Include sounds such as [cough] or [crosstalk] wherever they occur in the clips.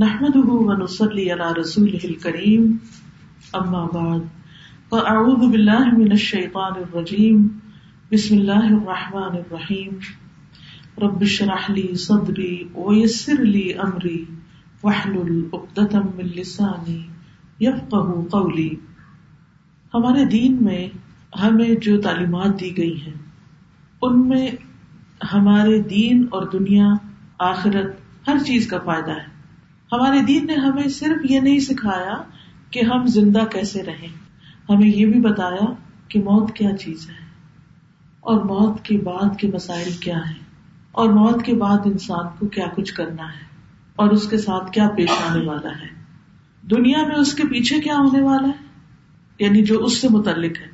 نحمده ونصلي على رسوله الكريم بعد نحمدلی بالله من الشيطان الرجيم بسم الله الرحمن الرحيم رب لي صدري ويسر لي صدری ولی امری من لساني یف قولي ہمارے دین میں ہمیں جو تعلیمات دی گئی ہیں ان میں ہمارے دین اور دنیا آخرت ہر چیز کا فائدہ ہے ہمارے دین نے ہمیں صرف یہ نہیں سکھایا کہ ہم زندہ کیسے رہیں ہمیں یہ بھی بتایا کہ موت کیا چیز ہے اور موت کے بعد کے مسائل کیا ہیں اور موت کے بعد انسان کو کیا کچھ کرنا ہے اور اس کے ساتھ کیا پیش آنے والا ہے دنیا میں اس کے پیچھے کیا ہونے والا ہے یعنی جو اس سے متعلق ہے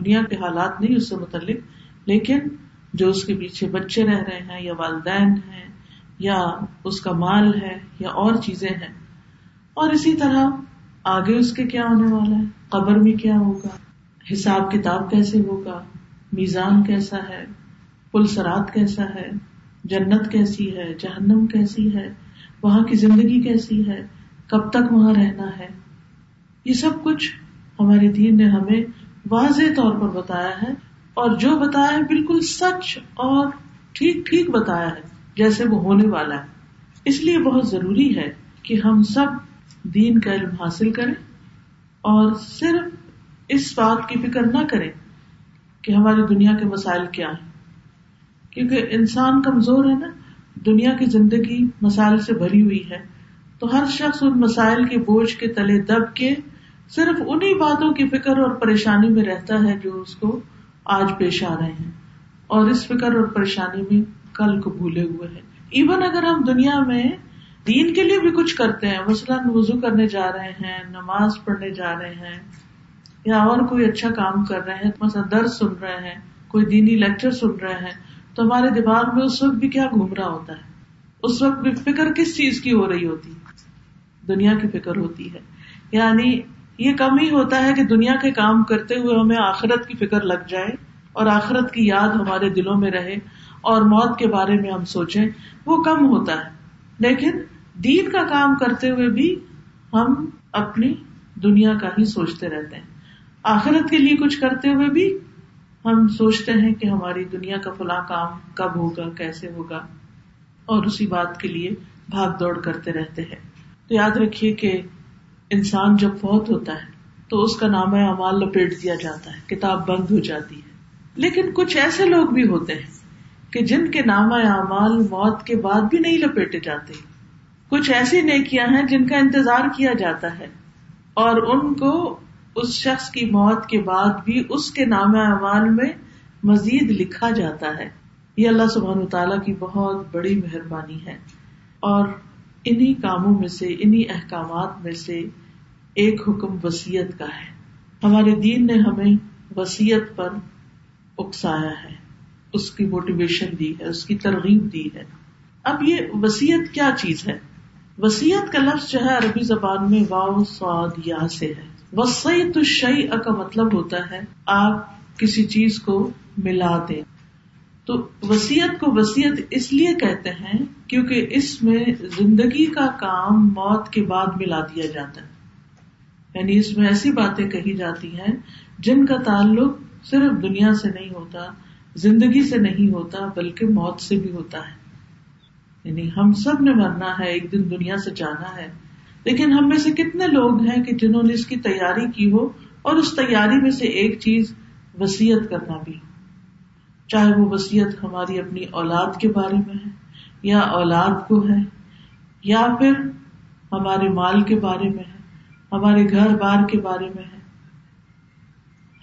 دنیا کے حالات نہیں اس سے متعلق لیکن جو اس کے پیچھے بچے رہ رہے ہیں یا والدین ہیں یا اس کا مال ہے یا اور چیزیں ہیں اور اسی طرح آگے اس کے کیا ہونے والا ہے قبر میں کیا ہوگا حساب کتاب کیسے ہوگا میزان کیسا ہے سرات کیسا ہے جنت کیسی ہے جہنم کیسی ہے وہاں کی زندگی کیسی ہے کب تک وہاں رہنا ہے یہ سب کچھ ہمارے دین نے ہمیں واضح طور پر بتایا ہے اور جو بتایا ہے بالکل سچ اور ٹھیک ٹھیک بتایا ہے جیسے وہ ہونے والا ہے اس لیے بہت ضروری ہے کہ ہم سب دین کا علم حاصل کریں اور صرف اس بات کی فکر نہ کریں کہ ہماری دنیا کے مسائل کیا ہیں کیونکہ انسان کمزور ہے نا دنیا کی زندگی مسائل سے بھری ہوئی ہے تو ہر شخص ان مسائل کے بوجھ کے تلے دب کے صرف انہی باتوں کی فکر اور پریشانی میں رہتا ہے جو اس کو آج پیش آ رہے ہیں اور اس فکر اور پریشانی میں کل کو بھولے ہوئے ہیں ایون اگر ہم دنیا میں دین کے لیے بھی کچھ کرتے ہیں مثلاً وضو کرنے جا رہے ہیں نماز پڑھنے جا رہے رہے رہے ہیں ہیں ہیں یا اور کوئی کوئی اچھا کام کر سن سن دینی لیکچر رہے ہیں تو ہمارے دماغ میں اس وقت بھی کیا گھوم رہا ہوتا ہے اس وقت بھی فکر کس چیز کی ہو رہی ہوتی دنیا کی فکر ہوتی ہے یعنی یہ کم ہی ہوتا ہے کہ دنیا کے کام کرتے ہوئے ہمیں آخرت کی فکر لگ جائے اور آخرت کی یاد ہمارے دلوں میں رہے اور موت کے بارے میں ہم سوچیں وہ کم ہوتا ہے لیکن دین کا کام کرتے ہوئے بھی ہم اپنی دنیا کا ہی سوچتے رہتے ہیں آخرت کے لیے کچھ کرتے ہوئے بھی ہم سوچتے ہیں کہ ہماری دنیا کا فلاں کام کب ہوگا کیسے ہوگا اور اسی بات کے لیے بھاگ دوڑ کرتے رہتے ہیں تو یاد رکھیے کہ انسان جب فوت ہوتا ہے تو اس کا نام ہے امال لپیٹ دیا جاتا ہے کتاب بند ہو جاتی ہے لیکن کچھ ایسے لوگ بھی ہوتے ہیں کہ جن کے نام اعمال موت کے بعد بھی نہیں لپیٹے جاتے کچھ ایسی نیکیاں ہیں جن کا انتظار کیا جاتا ہے اور ان کو اس شخص کی موت کے بعد بھی اس کے نام اعمال میں مزید لکھا جاتا ہے یہ اللہ سبحان تعالیٰ کی بہت بڑی مہربانی ہے اور انہی کاموں میں سے انہی احکامات میں سے ایک حکم وسیعت کا ہے ہمارے دین نے ہمیں وسیعت پر اکسایا ہے اس کی موٹیویشن دی ہے اس کی ترغیب دی ہے اب یہ وسیعت کیا چیز ہے وسیعت کا لفظ جو ہے عربی زبان میں واؤ سعود یا سے ہے وسیع تو شعی کا مطلب ہوتا ہے آپ کسی چیز کو ملا دیں تو وسیعت کو وسیعت اس لیے کہتے ہیں کیونکہ اس میں زندگی کا کام موت کے بعد ملا دیا جاتا ہے یعنی اس میں ایسی باتیں کہی جاتی ہیں جن کا تعلق صرف دنیا سے نہیں ہوتا زندگی سے نہیں ہوتا بلکہ موت سے بھی ہوتا ہے یعنی ہم سب نے مرنا ہے ایک دن دنیا سے جانا ہے لیکن ہم میں سے کتنے لوگ ہیں کہ جنہوں نے اس کی تیاری کی ہو اور اس تیاری میں سے ایک چیز وسیعت کرنا بھی ہو چاہے وہ وسیعت ہماری اپنی اولاد کے بارے میں ہے یا اولاد کو ہے یا پھر ہمارے مال کے بارے میں ہے ہمارے گھر بار کے بارے میں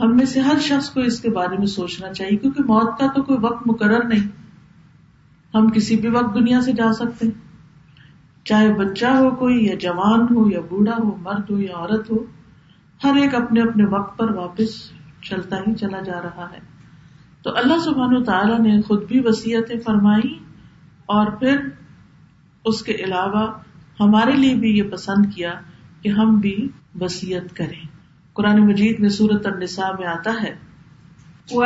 ہم میں سے ہر شخص کو اس کے بارے میں سوچنا چاہیے کیونکہ موت کا تو کوئی وقت مقرر نہیں ہم کسی بھی وقت دنیا سے جا سکتے ہیں چاہے بچہ ہو کوئی یا جوان ہو یا بوڑھا ہو مرد ہو یا عورت ہو ہر ایک اپنے اپنے وقت پر واپس چلتا ہی چلا جا رہا ہے تو اللہ سبحانہ و تعالیٰ نے خود بھی وصیتیں فرمائی اور پھر اس کے علاوہ ہمارے لیے بھی یہ پسند کیا کہ ہم بھی وسیعت کریں قرآن مجید میں صورت النساء میں آتا ہے أُوتُوا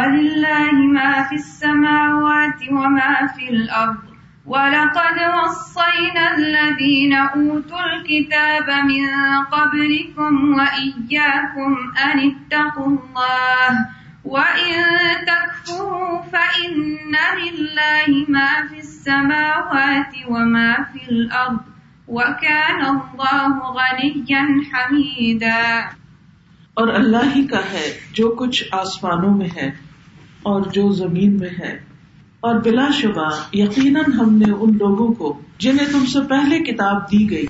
الْكِتَابَ مِنْ قَبْلِكُمْ وَإِيَّاكُمْ أَنِ اتَّقُوا اتب وَإِن تَكْفُرُوا فَإِنَّ لِلَّهِ مَا فِي السَّمَاوَاتِ وَمَا فِي الْأَرْضِ وَكَانَ اللَّهُ غَنِيًّا حَمِيدًا اور اللہ ہی کا ہے جو کچھ آسمانوں میں ہے اور جو زمین میں ہے اور بلا شبہ یقیناً ہم نے ان لوگوں کو جنہیں تم سے پہلے کتاب دی گئی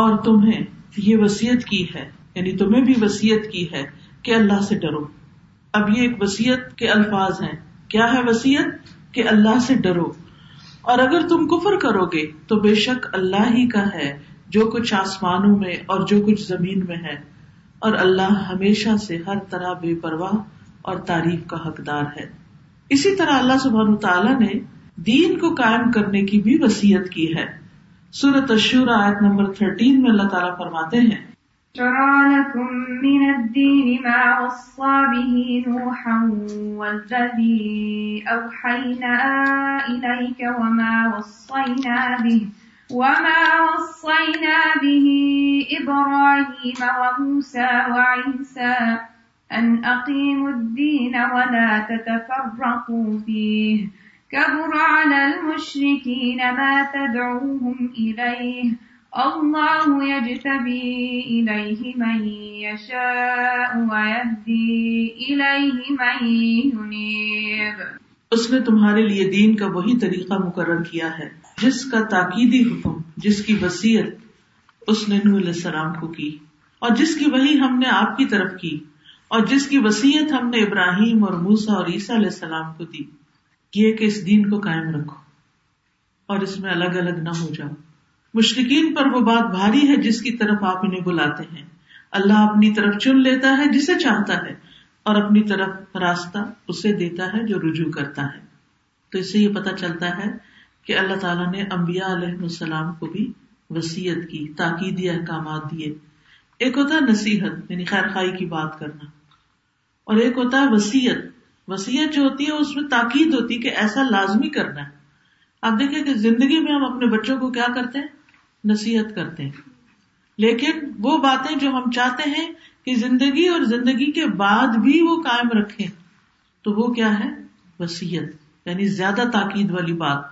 اور تمہیں یہ وسیعت کی ہے یعنی تمہیں بھی وسیعت کی ہے کہ اللہ سے ڈرو اب یہ ایک وسیعت کے الفاظ ہیں کیا ہے وسیعت کہ اللہ سے ڈرو اور اگر تم کفر کرو گے تو بے شک اللہ ہی کا ہے جو کچھ آسمانوں میں اور جو کچھ زمین میں ہے اور اللہ ہمیشہ سے ہر طرح بے پرواہ اور تعریف کا حقدار ہے اسی طرح اللہ سب تعالیٰ نے دین کو قائم کرنے کی بھی وسیعت کی ہے سورت اشور آیت نمبر تھرٹین میں اللہ تعالیٰ فرماتے ہیں وما وصينا به إبراهيم وموسى وعيسى أن أقيموا الدين ولا تتفرقوا فيه كبر على المشركين ما تدعوهم إليه الله يجتبي إليه من يشاء ويهدي إليه من ينيب اس نے تمہارے لیے دین کا وہی طریقہ مقرر کیا ہے جس کا تاکیدی حکم جس کی وسیعت اس نے علیہ السلام کو کی اور جس کی وہی ہم نے آپ کی طرف کی اور جس کی وسیعت ہم نے ابراہیم اور موسا اور عیسیٰ علیہ السلام کو دی یہ کہ اس دین کو قائم رکھو اور اس میں الگ الگ نہ ہو جاؤ مشرقین پر وہ بات بھاری ہے جس کی طرف آپ انہیں بلاتے ہیں اللہ اپنی طرف چن لیتا ہے جسے چاہتا ہے اور اپنی طرف راستہ اسے دیتا ہے جو رجوع کرتا ہے تو اس سے یہ پتا چلتا ہے کہ اللہ تعالیٰ نے امبیا علیہ السلام کو بھی وسیعت کی تاکیدی احکامات دیے ایک ہوتا ہے نصیحت یعنی خیر خائی کی بات کرنا اور ایک ہوتا ہے وسیعت وسیعت جو ہوتی ہے اس میں تاکید ہوتی ہے کہ ایسا لازمی کرنا ہے آپ دیکھیں کہ زندگی میں ہم اپنے بچوں کو کیا کرتے ہیں نصیحت کرتے ہیں لیکن وہ باتیں جو ہم چاہتے ہیں کہ زندگی اور زندگی کے بعد بھی وہ کائم رکھے تو وہ کیا ہے وسیعت یعنی زیادہ تاکید والی بات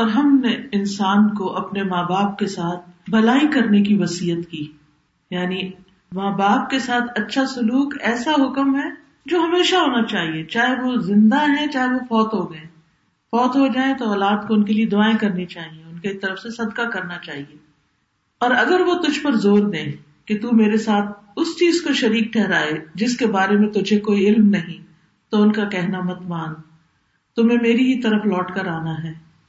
اور ہم نے انسان کو اپنے ماں باپ کے ساتھ بھلائی کرنے کی وسیعت کی یعنی ماں باپ کے ساتھ اچھا سلوک ایسا حکم ہے جو ہمیشہ ہونا چاہیے چاہے وہ زندہ ہے چاہے وہ فوت ہو گئے فوت ہو جائیں تو اولاد کو ان کے لیے دعائیں کرنی چاہیے ان کی طرف سے صدقہ کرنا چاہیے اور اگر وہ تجھ پر زور دے کہ تو میرے ساتھ اس چیز کو شریک ٹھہرائے جس کے بارے میں تجھے کوئی علم نہیں تو ان کا کہنا مت مان تمہیں میری ہی طرف لوٹ کر آنا ہے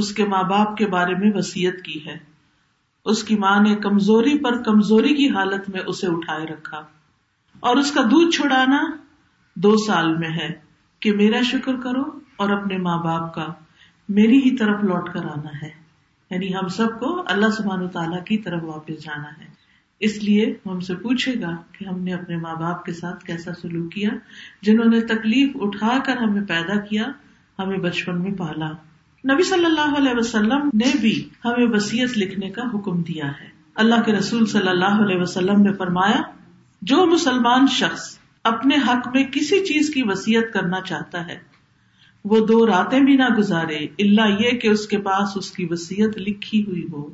اس کے ماں باپ کے بارے میں وسیعت کی ہے اس کی ماں نے کمزوری پر کمزوری کی حالت میں اسے اٹھائے رکھا اور اس کا دودھ چھڑانا دو سال میں ہے کہ میرا شکر کرو اور اپنے ماں باپ کا میری ہی طرف لوٹ کر آنا ہے یعنی ہم سب کو اللہ سبحان تعالیٰ کی طرف واپس جانا ہے اس لیے ہم سے پوچھے گا کہ ہم نے اپنے ماں باپ کے ساتھ کیسا سلوک کیا جنہوں نے تکلیف اٹھا کر ہمیں پیدا کیا ہمیں بچپن میں پالا نبی صلی اللہ علیہ وسلم نے بھی ہمیں وسیعت لکھنے کا حکم دیا ہے اللہ کے رسول صلی اللہ علیہ وسلم نے فرمایا جو مسلمان شخص اپنے حق میں کسی چیز کی وسیعت کرنا چاہتا ہے وہ دو راتیں بھی نہ گزارے اللہ یہ کہ اس کے پاس اس کی وسیعت لکھی ہوئی ہو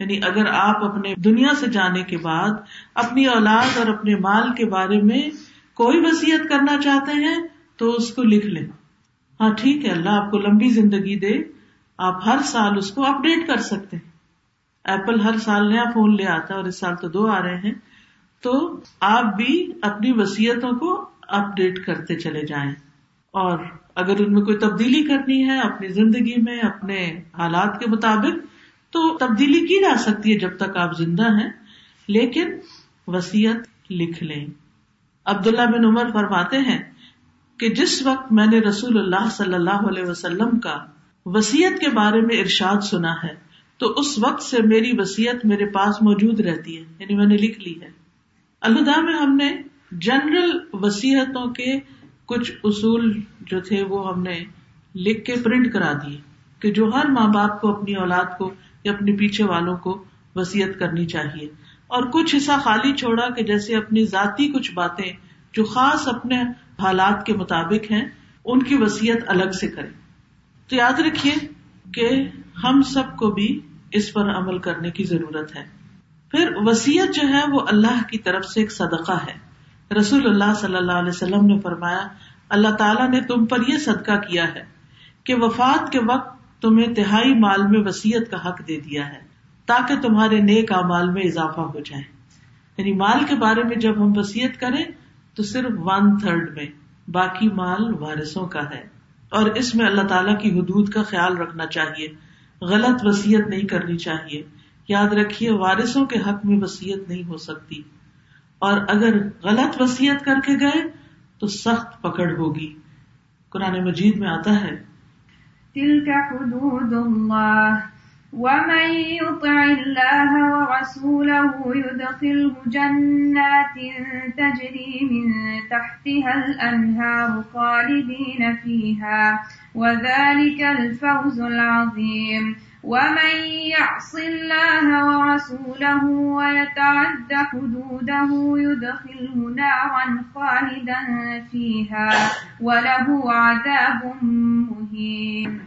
یعنی اگر آپ اپنے دنیا سے جانے کے بعد اپنی اولاد اور اپنے مال کے بارے میں کوئی وسیعت کرنا چاہتے ہیں تو اس کو لکھ لیں ہاں ٹھیک ہے اللہ آپ کو لمبی زندگی دے آپ ہر سال اس کو اپڈیٹ کر سکتے ہیں ایپل ہر سال نیا فون لے آتا ہے اور اس سال تو دو آ رہے ہیں تو آپ بھی اپنی وسیعتوں کو اپڈیٹ کرتے چلے جائیں اور اگر ان میں کوئی تبدیلی کرنی ہے اپنی زندگی میں اپنے حالات کے مطابق تو تبدیلی کی جا سکتی ہے جب تک آپ زندہ ہیں لیکن وسیعت لکھ لیں عبداللہ بن عمر فرماتے ہیں کہ جس وقت میں نے رسول اللہ صلی اللہ علیہ وسلم کا وسیعت کے بارے میں ارشاد سنا ہے تو اس وقت سے میری وسیعت میرے پاس موجود رہتی ہے یعنی میں نے لکھ لی ہے الدا میں ہم نے جنرل کے کچھ اصول جو تھے وہ ہم نے لکھ کے پرنٹ کرا دیے کہ جو ہر ماں باپ کو اپنی اولاد کو یا اپنے پیچھے والوں کو وسیعت کرنی چاہیے اور کچھ حصہ خالی چھوڑا کہ جیسے اپنی ذاتی کچھ باتیں جو خاص اپنے حالات کے مطابق ہیں ان کی وسیعت الگ سے کریں تو یاد رکھیے کہ ہم سب کو بھی اس پر عمل کرنے کی ضرورت ہے پھر وسیعت جو ہے وہ اللہ کی طرف سے ایک صدقہ ہے رسول اللہ صلی اللہ علیہ وسلم نے فرمایا اللہ تعالیٰ نے تم پر یہ صدقہ کیا ہے کہ وفات کے وقت تمہیں تہائی مال میں وسیعت کا حق دے دیا ہے تاکہ تمہارے نیک امال میں اضافہ ہو جائے یعنی مال کے بارے میں جب ہم وسیعت کریں تو صرف ون تھرڈ میں باقی مال وارثوں کا ہے اور اس میں اللہ تعالیٰ کی حدود کا خیال رکھنا چاہیے غلط وسیعت نہیں کرنی چاہیے یاد رکھیے وارثوں کے حق میں وسیعت نہیں ہو سکتی اور اگر غلط وسیعت کر کے گئے تو سخت پکڑ ہوگی قرآن مجید میں آتا ہے ومن يطع الله ورسوله يدخله جنات تجري من تحتها الأنهار خالدين فيها وذلك الفوز العظيم ومن يعص الله ورسوله ويتعد حدوده يدخله نارا خالدا فيها وله عذاب مهين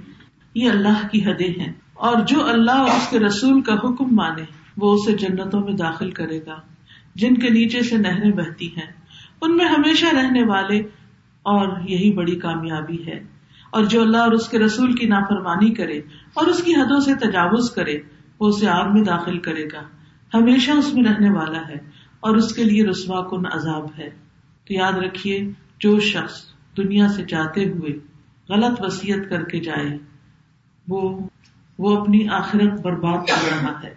یہ اللہ کی حدیں ہیں اور جو اللہ اور اس کے رسول کا حکم مانے وہ اسے جنتوں میں داخل کرے گا جن کے نیچے سے نہریں بہتی ہیں ان میں ہمیشہ رہنے والے اور یہی بڑی کامیابی ہے اور جو اللہ اور اس کے رسول کی نافرمانی کرے اور اس کی حدوں سے تجاوز کرے وہ اسے آگ میں داخل کرے گا ہمیشہ اس میں رہنے والا ہے اور اس کے لیے رسوا کن عذاب ہے تو یاد رکھیے جو شخص دنیا سے جاتے ہوئے غلط وسیعت کر کے جائے وہ وہ اپنی آخرت برباد کر [coughs] رہا ہے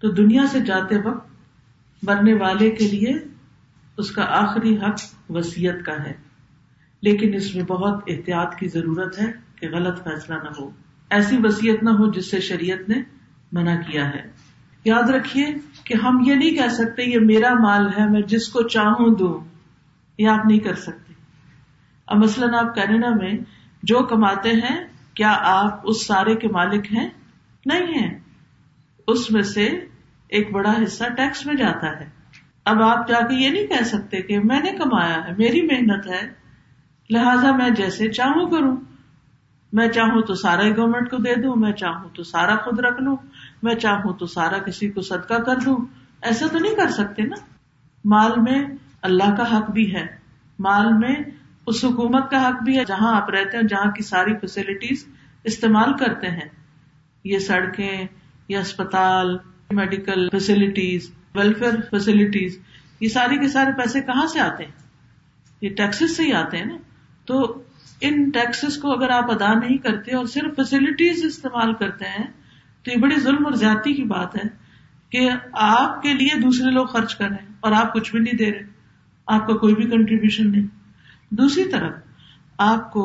تو دنیا سے جاتے وقت مرنے والے کے لیے اس کا آخری حق وسیعت کا ہے لیکن اس میں بہت احتیاط کی ضرورت ہے کہ غلط فیصلہ نہ ہو ایسی وسیعت نہ ہو جس سے شریعت نے منع کیا ہے یاد رکھیے کہ ہم یہ نہیں کہہ سکتے یہ میرا مال ہے میں جس کو چاہوں دوں یہ آپ نہیں کر سکتے اب مثلاً آپ کینیڈا میں جو کماتے ہیں کیا آپ اس سارے کے مالک ہیں نہیں ہیں اس میں سے ایک بڑا حصہ ٹیکس میں جاتا ہے اب آپ جا کے یہ نہیں کہہ سکتے کہ میں نے کمایا ہے ہے میری محنت لہذا میں جیسے چاہوں کروں میں چاہوں تو سارا گورمنٹ کو دے دوں میں چاہوں تو سارا خود رکھ لوں میں چاہوں تو سارا کسی کو صدقہ کر دوں ایسا تو نہیں کر سکتے نا مال میں اللہ کا حق بھی ہے مال میں اس حکومت کا حق بھی ہے جہاں آپ رہتے ہیں جہاں کی ساری فیسلٹیز استعمال کرتے ہیں یہ سڑکیں یا اسپتال میڈیکل فیسلٹیز ویلفیئر فیسلٹیز یہ سارے کے سارے پیسے کہاں سے آتے ہیں یہ ٹیکسیز سے ہی آتے ہیں نا تو ان ٹیکسیز کو اگر آپ ادا نہیں کرتے اور صرف فیسلٹیز استعمال کرتے ہیں تو یہ بڑی ظلم اور زیادتی کی بات ہے کہ آپ کے لیے دوسرے لوگ خرچ کر رہے ہیں اور آپ کچھ بھی نہیں دے رہے آپ کا کوئی بھی کنٹریبیوشن نہیں دوسری طرف آپ کو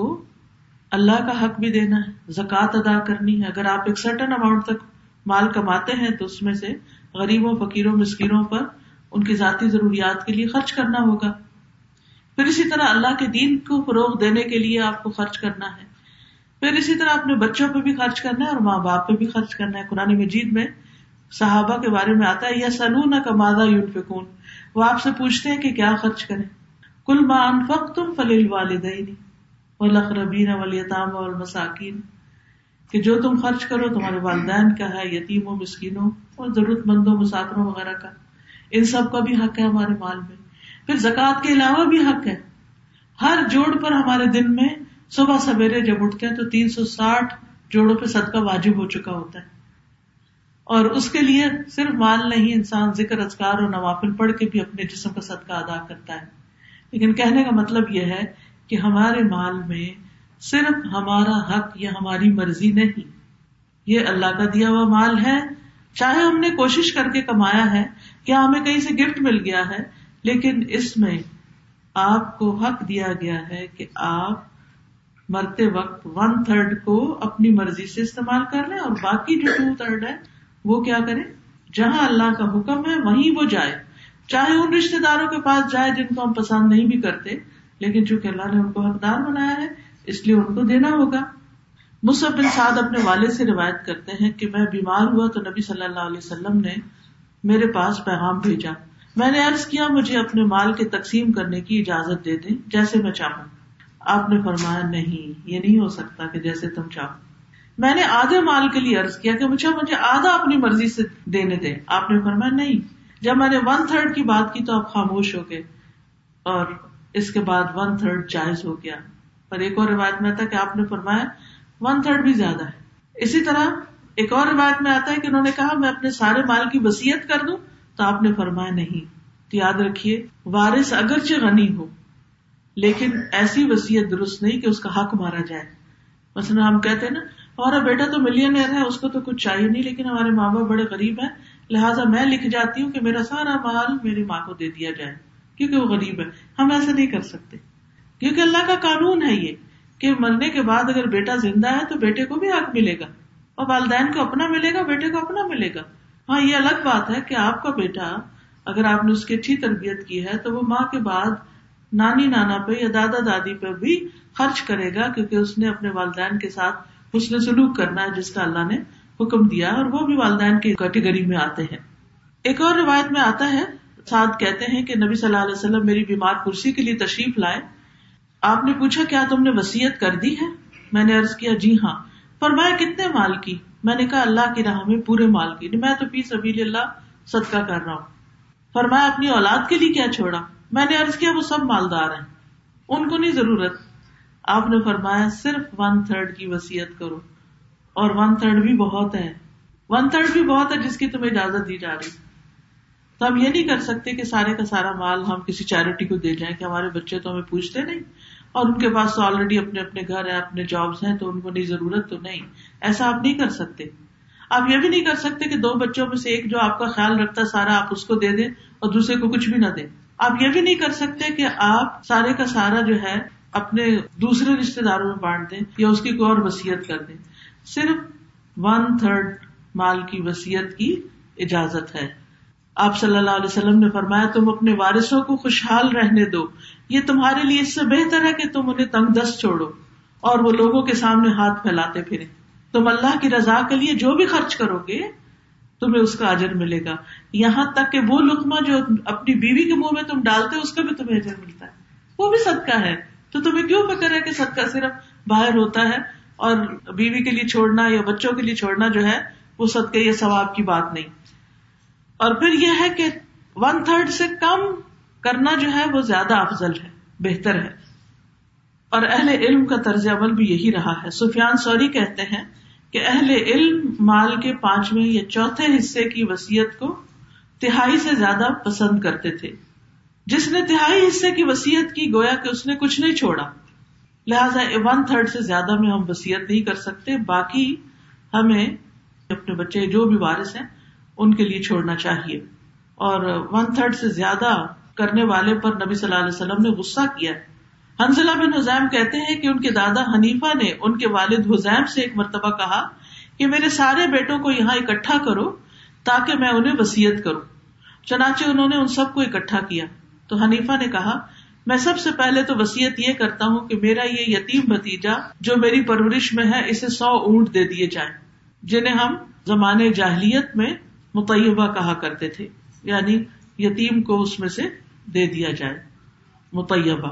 اللہ کا حق بھی دینا ہے زکوٰۃ ادا کرنی ہے اگر آپ ایک سرٹن اماؤنٹ تک مال کماتے ہیں تو اس میں سے غریبوں فکیروں مسکیروں پر ان کی ذاتی ضروریات کے لیے خرچ کرنا ہوگا پھر اسی طرح اللہ کے دین کو فروغ دینے کے لیے آپ کو خرچ کرنا ہے پھر اسی طرح اپنے بچوں پہ بھی خرچ کرنا ہے اور ماں باپ پہ بھی خرچ کرنا ہے قرآن مجید میں صحابہ کے بارے میں آتا ہے یا سلون کا مادہ یوٹ فکون وہ آپ سے پوچھتے ہیں کہ کیا خرچ کریں کل ما انفق تم والدین والاقربین والیتام والمساکین کہ جو تم خرچ کرو تمہارے والدین کا ہے یتیم و مسکینوں اور ضرورت مندوں مسافروں وغیرہ کا ان سب کا بھی حق ہے ہمارے مال میں پھر زکوٰۃ کے علاوہ بھی حق ہے ہر جوڑ پر ہمارے دن میں صبح سویرے جب اٹھتے ہیں تو تین سو ساٹھ جوڑوں پہ صدقہ واجب ہو چکا ہوتا ہے اور اس کے لیے صرف مال نہیں انسان ذکر اذکار اور نوافل پڑھ کے بھی اپنے جسم کا صدقہ ادا کرتا ہے لیکن کہنے کا مطلب یہ ہے کہ ہمارے مال میں صرف ہمارا حق یا ہماری مرضی نہیں یہ اللہ کا دیا ہوا مال ہے چاہے ہم نے کوشش کر کے کمایا ہے یا ہمیں کہیں سے گفٹ مل گیا ہے لیکن اس میں آپ کو حق دیا گیا ہے کہ آپ مرتے وقت ون تھرڈ کو اپنی مرضی سے استعمال کر لیں اور باقی جو ٹو تھرڈ ہے وہ کیا کریں جہاں اللہ کا حکم ہے وہیں وہ جائے چاہے ان رشتے داروں کے پاس جائے جن کو ہم پسند نہیں بھی کرتے لیکن چونکہ اللہ نے ان کو حقدار بنایا ہے اس لیے ان کو دینا ہوگا بن سعد اپنے والد سے روایت کرتے ہیں کہ میں بیمار ہوا تو نبی صلی اللہ علیہ وسلم نے میرے پاس پیغام بھیجا میں نے عرض کیا مجھے اپنے مال کے تقسیم کرنے کی اجازت دے دیں جیسے میں چاہوں آپ نے فرمایا نہیں یہ نہیں ہو سکتا کہ جیسے تم چاہو میں نے آدھے مال کے لیے عرض کیا کہ مجھے مجھے آدھا اپنی مرضی سے دینے دیں آپ نے فرمایا نہیں جب میں نے ون تھرڈ کی بات کی تو آپ خاموش ہو گئے اور اس کے بعد ون تھرڈ جائز ہو گیا پر ایک اور روایت میں آتا ہے کہ آپ نے فرمایا ون تھرڈ بھی زیادہ ہے اسی طرح ایک اور روایت میں آتا ہے کہ انہوں نے کہا میں اپنے سارے مال کی وسیعت کر دوں تو آپ نے فرمایا نہیں تو یاد رکھیے وارث اگرچہ غنی ہو لیکن ایسی وسیعت درست نہیں کہ اس کا حق مارا جائے مثلا ہم کہتے ہیں نا ہمارا بیٹا تو ملین اس کو تو کچھ چاہیے نہیں لیکن ہمارے ماں باپ بڑے غریب ہیں لہٰذا میں لکھ جاتی ہوں کہ میرا سارا مال میری ماں کو دے دیا جائے کیونکہ وہ غریب ہے ہم ایسا نہیں کر سکتے کیونکہ اللہ کا قانون ہے یہ کہ مرنے کے بعد اگر بیٹا زندہ ہے تو بیٹے کو بھی حق ملے گا اور والدین کو اپنا ملے گا بیٹے کو اپنا ملے گا ہاں یہ الگ بات ہے کہ آپ کا بیٹا اگر آپ نے اس کی اچھی تربیت کی ہے تو وہ ماں کے بعد نانی نانا پہ یا دادا دادی پہ بھی خرچ کرے گا کیونکہ اس نے اپنے والدین کے ساتھ حسن سلوک کرنا ہے جس کا اللہ نے حکم دیا اور وہ بھی والدین کی کیٹیگری میں آتے ہیں ایک اور روایت میں آتا ہے ساتھ کہتے ہیں کہ نبی صلی اللہ علیہ وسلم میری بیمار کرسی کے لیے تشریف لائے آپ نے پوچھا کیا تم نے وسیعت کر دی ہے میں نے کیا جی ہاں فرمایا کتنے مال کی میں نے کہا اللہ کی راہ میں پورے مال کی میں تو پی سبیل اللہ صدقہ کر رہا ہوں فرمایا اپنی اولاد کے لیے کیا چھوڑا میں نے کیا وہ سب مالدار ہیں ان کو نہیں ضرورت آپ نے فرمایا صرف ون تھرڈ کی وسیعت کرو اور ون تھرڈ بھی بہت ہے ون تھرڈ بھی بہت ہے جس کی تمہیں اجازت دی جا رہی تو ہم یہ نہیں کر سکتے کہ سارے کا سارا مال ہم کسی چیریٹی کو دے جائیں کہ ہمارے بچے تو ہمیں پوچھتے نہیں اور ان کے پاس تو آلریڈی اپنے اپنے گھر ہیں اپنے جاب ہیں تو ان کو نہیں ضرورت تو نہیں ایسا آپ نہیں کر سکتے آپ یہ بھی نہیں کر سکتے کہ دو بچوں میں سے ایک جو آپ کا خیال رکھتا ہے سارا آپ اس کو دے دیں اور دوسرے کو کچھ بھی نہ دیں آپ یہ بھی نہیں کر سکتے کہ آپ سارے کا سارا جو ہے اپنے دوسرے رشتے داروں میں بانٹ دیں یا اس کی کوئی اور وسیعت کر دیں صرف ون تھرڈ مال کی وسیعت کی اجازت ہے آپ صلی اللہ علیہ وسلم نے فرمایا تم اپنے وارثوں کو خوشحال رہنے دو یہ تمہارے لیے اس سے بہتر ہے کہ تم انہیں تنگ دس چھوڑو اور وہ لوگوں کے سامنے ہاتھ پھیلاتے پھرے تم اللہ کی رضا کے لیے جو بھی خرچ کرو گے تمہیں اس کا اجر ملے گا یہاں تک کہ وہ لقمہ جو اپنی بیوی کے منہ میں تم ڈالتے اس کا بھی تمہیں اجر ملتا ہے وہ بھی صدقہ ہے تو تمہیں کیوں پکڑ ہے کہ صدقہ صرف باہر ہوتا ہے اور بیوی کے لیے چھوڑنا یا بچوں کے لیے چھوڑنا جو ہے وہ سب کے یا ثواب کی بات نہیں اور پھر یہ ہے کہ ون تھرڈ سے کم کرنا جو ہے وہ زیادہ افضل ہے بہتر ہے اور اہل علم کا طرز عمل بھی یہی رہا ہے سفیان سوری کہتے ہیں کہ اہل علم مال کے پانچویں یا چوتھے حصے کی وسیعت کو تہائی سے زیادہ پسند کرتے تھے جس نے تہائی حصے کی وسیعت کی گویا کہ اس نے کچھ نہیں چھوڑا لہٰذا ون تھرڈ سے زیادہ میں ہم وسیعت نہیں کر سکتے باقی ہمیں اپنے بچے جو بھی وارث ہیں ان کے لیے چھوڑنا چاہیے اور ون تھرڈ سے زیادہ کرنے والے پر نبی صلی اللہ علیہ وسلم نے غصہ کیا حنزلہ بن حزیم کہتے ہیں کہ ان کے دادا حنیفہ نے ان کے والد حزیم سے ایک مرتبہ کہا کہ میرے سارے بیٹوں کو یہاں اکٹھا کرو تاکہ میں انہیں وسیعت کروں چنانچہ انہوں نے ان سب کو اکٹھا کیا تو حنیفہ نے کہا میں سب سے پہلے تو وسیعت یہ کرتا ہوں کہ میرا یہ یتیم بھتیجا جو میری پرورش میں ہے اسے سو اونٹ دے دیے جائیں جنہیں ہم زمانے جاہلیت میں متعبہ کہا کرتے تھے یعنی یتیم کو اس میں سے دے دیا جائے متعبہ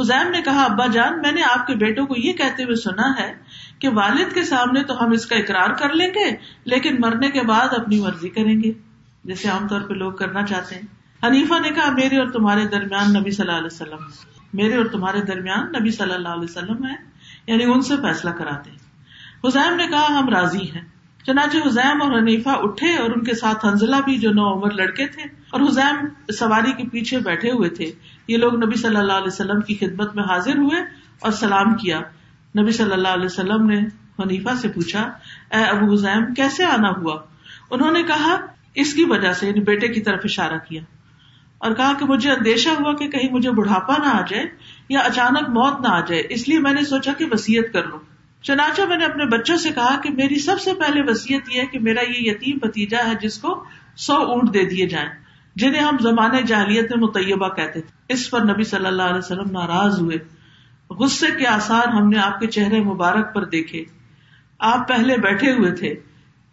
حزین نے کہا ابا جان میں نے آپ کے بیٹوں کو یہ کہتے ہوئے سنا ہے کہ والد کے سامنے تو ہم اس کا اقرار کر لیں گے لیکن مرنے کے بعد اپنی مرضی کریں گے جیسے عام طور پہ لوگ کرنا چاہتے ہیں حنیفہ نے کہا میرے اور تمہارے درمیان نبی صلی اللہ علیہ وسلم میرے اور تمہارے درمیان نبی صلی اللہ علیہ وسلم ہے یعنی ان سے فیصلہ کراتے حزیم نے کہا ہم راضی ہیں چنانچہ حزیم اور حنیفہ اٹھے اور ان کے ساتھ حنزلہ بھی جو نو عمر لڑکے تھے اور حزیم سواری کے پیچھے بیٹھے ہوئے تھے یہ لوگ نبی صلی اللہ علیہ وسلم کی خدمت میں حاضر ہوئے اور سلام کیا نبی صلی اللہ علیہ وسلم نے حنیفہ سے پوچھا اے ابو حزیم کیسے آنا ہوا انہوں نے کہا اس کی وجہ سے یعنی بیٹے کی طرف اشارہ کیا اور کہا کہ مجھے اندیشہ ہوا کہ کہیں مجھے بڑھاپا نہ آ جائے یا اچانک موت نہ آ جائے اس لیے میں نے سوچا کہ وسیعت کر لوں چنانچہ میں نے اپنے بچوں سے کہا کہ میری سب سے پہلے وسیعت یہ ہے کہ میرا یہ یتیم بھتیجا ہے جس کو سو اونٹ دے دیے جائیں جنہیں ہم جہلیت میں مطبہ کہتے تھے اس پر نبی صلی اللہ علیہ وسلم ناراض ہوئے غصے کے آسار ہم نے آپ کے چہرے مبارک پر دیکھے آپ پہلے بیٹھے ہوئے تھے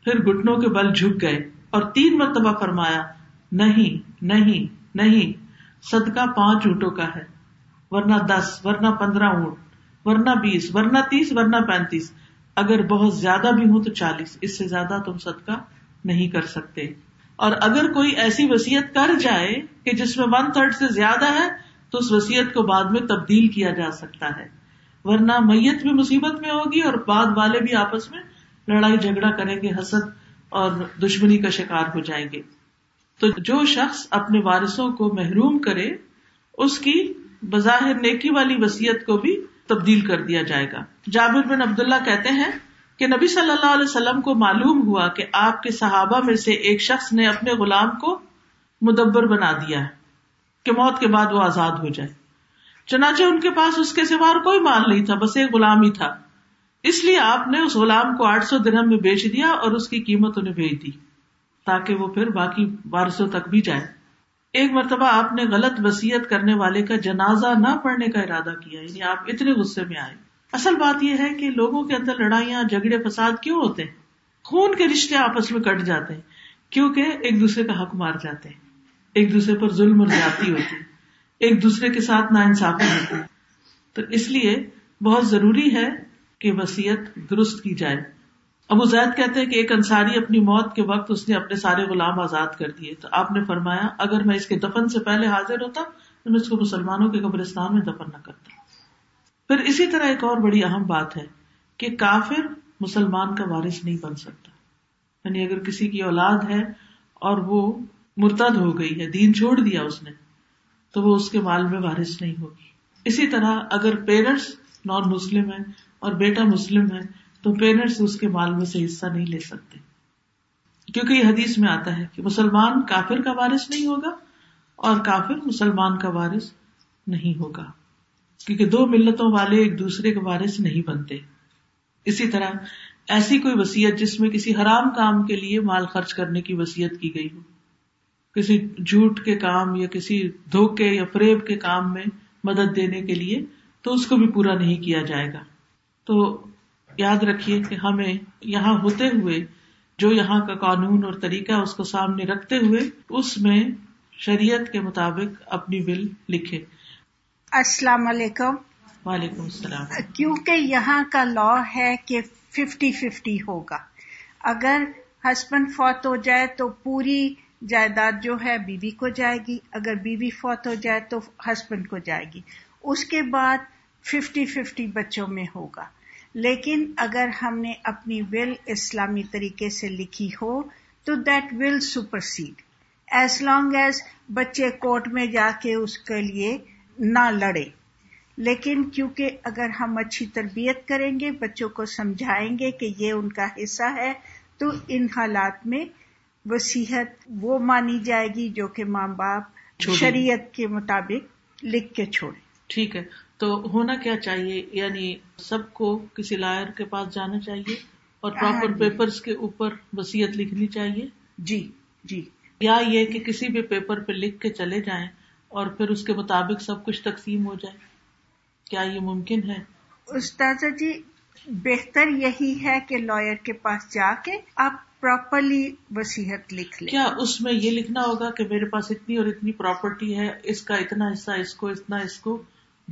پھر گٹنوں کے بل جھک گئے اور تین مرتبہ فرمایا نہیں نہیں نہیں صدقہ پانچ اونٹوں کا ہے ورنہ دس ورنہ پندرہ اونٹ ورنہ بیس ورنہ تیس ورنہ پینتیس اگر بہت زیادہ بھی ہوں تو چالیس اس سے زیادہ تم صدقہ نہیں کر سکتے اور اگر کوئی ایسی وسیعت کر جائے کہ جس میں ون تھرڈ سے زیادہ ہے تو اس وسیعت کو بعد میں تبدیل کیا جا سکتا ہے ورنہ میت بھی مصیبت میں ہوگی اور بعد والے بھی آپس میں لڑائی جھگڑا کریں گے حسد اور دشمنی کا شکار ہو جائیں گے تو جو شخص اپنے وارثوں کو محروم کرے اس کی بظاہر نیکی والی وسیعت کو بھی تبدیل کر دیا جائے گا جابر بن کہتے ہیں کہ نبی صلی اللہ علیہ وسلم کو معلوم ہوا کہ آپ کے صحابہ میں سے ایک شخص نے اپنے غلام کو مدبر بنا دیا ہے کہ موت کے بعد وہ آزاد ہو جائے چنانچہ ان کے پاس اس کے اور کوئی مال نہیں تھا بس ایک غلام ہی تھا اس لیے آپ نے اس غلام کو آٹھ سو درہم میں بیچ دیا اور اس کی قیمت انہیں بھیج دی تاکہ وہ پھر باقی وارثوں تک بھی جائیں ایک مرتبہ آپ نے غلط وسیعت کرنے والے کا جنازہ نہ پڑھنے کا ارادہ کیا یعنی آپ اتنے غصے میں آئے اصل بات یہ ہے کہ لوگوں کے اندر لڑائیاں جھگڑے فساد کیوں ہوتے ہیں خون کے رشتے آپس میں کٹ جاتے ہیں کیونکہ ایک دوسرے کا حق مار جاتے ہیں ایک دوسرے پر ظلم اور ہوتی ایک دوسرے کے ساتھ نا انصافی ہوتی تو اس لیے بہت ضروری ہے کہ وسیعت درست کی جائے ابو زید کہتے ہیں کہ ایک انصاری اپنی موت کے وقت اس نے اپنے سارے غلام آزاد کر دیے تو آپ نے فرمایا اگر میں اس کے دفن سے پہلے حاضر ہوتا تو میں اس کو مسلمانوں کے قبرستان میں دفن نہ کرتا پھر اسی طرح ایک اور بڑی اہم بات ہے کہ کافر مسلمان کا وارث نہیں بن سکتا یعنی اگر کسی کی اولاد ہے اور وہ مرتد ہو گئی ہے دین چھوڑ دیا اس نے تو وہ اس کے مال میں وارث نہیں ہوگی اسی طرح اگر پیرنٹس نان مسلم ہیں اور بیٹا مسلم ہے تو پیرنٹس اس کے مال میں سے حصہ نہیں لے سکتے کیونکہ یہ حدیث میں آتا ہے کہ مسلمان کافر کا وارث نہیں ہوگا اور کافر مسلمان کا وارث نہیں ہوگا کیونکہ دو ملتوں والے ایک دوسرے کے وارث نہیں بنتے اسی طرح ایسی کوئی وسیعت جس میں کسی حرام کام کے لیے مال خرچ کرنے کی وسیعت کی گئی ہو کسی جھوٹ کے کام یا کسی دھوکے یا فریب کے کام میں مدد دینے کے لیے تو اس کو بھی پورا نہیں کیا جائے گا تو یاد رکھیے کہ ہمیں یہاں ہوتے ہوئے جو یہاں کا قانون اور طریقہ اس کو سامنے رکھتے ہوئے اس میں شریعت کے مطابق اپنی بل لکھے السلام علیکم وعلیکم السلام کیونکہ یہاں کا لا ہے کہ ففٹی ففٹی ہوگا اگر ہسبینڈ فوت ہو جائے تو پوری جائیداد جو ہے بیوی بی کو جائے گی اگر بیوی بی فوت ہو جائے تو ہسبینڈ کو جائے گی اس کے بعد ففٹی ففٹی بچوں میں ہوگا لیکن اگر ہم نے اپنی ول اسلامی طریقے سے لکھی ہو تو that will supersede as long as بچے کورٹ میں جا کے اس کے لیے نہ لڑے لیکن کیونکہ اگر ہم اچھی تربیت کریں گے بچوں کو سمجھائیں گے کہ یہ ان کا حصہ ہے تو ان حالات میں وسیحت وہ مانی جائے گی جو کہ ماں باپ شریعت کے مطابق لکھ کے چھوڑے ٹھیک ہے تو ہونا کیا چاہیے یعنی سب کو کسی لائر کے پاس جانا چاہیے اور پراپر ہاں پیپر جی۔ کے اوپر وسیعت لکھنی چاہیے جی جی یا یہ کہ کسی بھی پیپر پہ لکھ کے چلے جائیں اور پھر اس کے مطابق سب کچھ تقسیم ہو جائے کیا یہ ممکن ہے استاذ جی بہتر یہی ہے کہ لائر کے پاس جا کے آپ پراپرلی وسیعت لیں کیا اس میں یہ لکھنا ہوگا کہ میرے پاس اتنی اور اتنی پراپرٹی ہے اس کا اتنا حصہ اس کو اتنا اس کو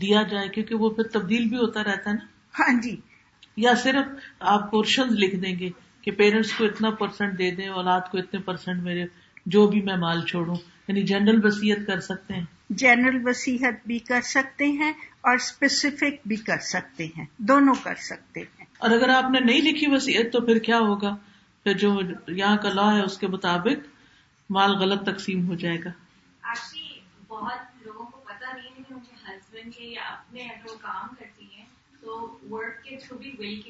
دیا جائے کیونکہ وہ پھر تبدیل بھی ہوتا رہتا ہے نا ہاں جی یا صرف آپ کو لکھ دیں گے کہ پیرنٹس کو اتنا پرسینٹ دے دیں اولاد کو اتنے پرسینٹ میرے جو بھی میں مال چھوڑوں یعنی جنرل وسیعت کر سکتے ہیں جنرل وسیعت بھی کر سکتے ہیں اور اسپیسیفک بھی کر سکتے ہیں دونوں کر سکتے ہیں اور اگر آپ نے نہیں لکھی وسیعت تو پھر کیا ہوگا پھر جو یہاں کا لا ہے اس کے مطابق مال غلط تقسیم ہو جائے گا بہت تو اتنا نہیں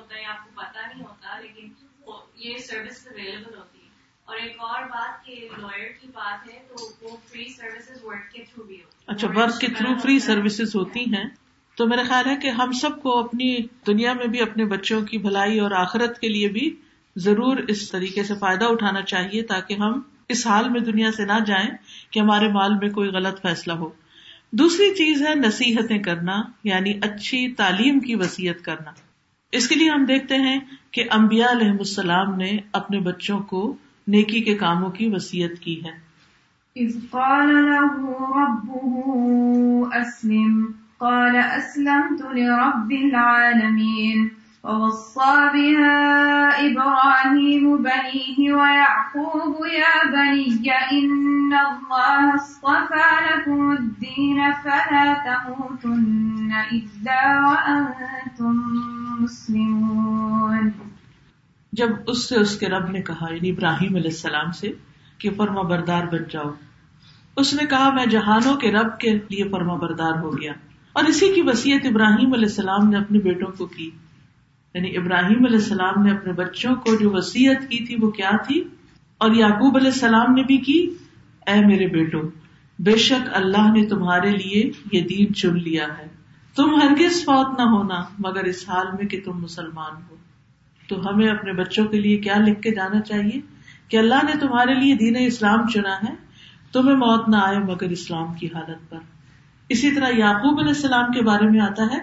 ہوتا پتا نہیں ہوتا یہ سروس اویلیبل ہوتی ہے اور ایک اور بات کی بات ہے تو وہ فری ورک کے تھرو بھی اچھا ہوتی ہیں تو میرا خیال ہے کہ ہم سب کو اپنی دنیا میں بھی اپنے بچوں کی بھلائی اور آخرت کے لیے بھی ضرور اس طریقے سے فائدہ اٹھانا چاہیے تاکہ ہم اس حال میں دنیا سے نہ جائیں کہ ہمارے مال میں کوئی غلط فیصلہ ہو دوسری چیز ہے نصیحتیں کرنا یعنی اچھی تعلیم کی وسیعت کرنا اس کے لیے ہم دیکھتے ہیں کہ امبیا علیہ السلام نے اپنے بچوں کو نیکی کے کاموں کی وسیعت کی ہے اسلم قال اسلمت لرب العالمين ووصى بها إبراهيم بنيه ويعقوب يا بني إن الله اصطفى لكم الدين فلا تموتن إلا وأنتم مسلمون جب اس سے اس کے رب نے کہا یعنی ابراہیم علیہ السلام سے کہ فرما بردار بن جاؤ اس نے کہا میں جہانوں کے رب کے لیے فرما بردار ہو گیا اور اسی کی وسیعت ابراہیم علیہ السلام نے اپنے بیٹوں کو کی یعنی ابراہیم علیہ السلام نے اپنے بچوں کو جو وسیعت کی تھی وہ کیا تھی اور یعقوب علیہ السلام نے بھی کی اے میرے بیٹو بے شک اللہ نے تمہارے لیے یہ دین چن لیا ہے تم ہرگز فوت نہ ہونا مگر اس حال میں کہ تم مسلمان ہو تو ہمیں اپنے بچوں کے لیے کیا لکھ کے جانا چاہیے کہ اللہ نے تمہارے لیے دین اسلام چنا ہے تمہیں موت نہ آئے مگر اسلام کی حالت پر اسی طرح یعقوب علیہ السلام کے بارے میں آتا ہے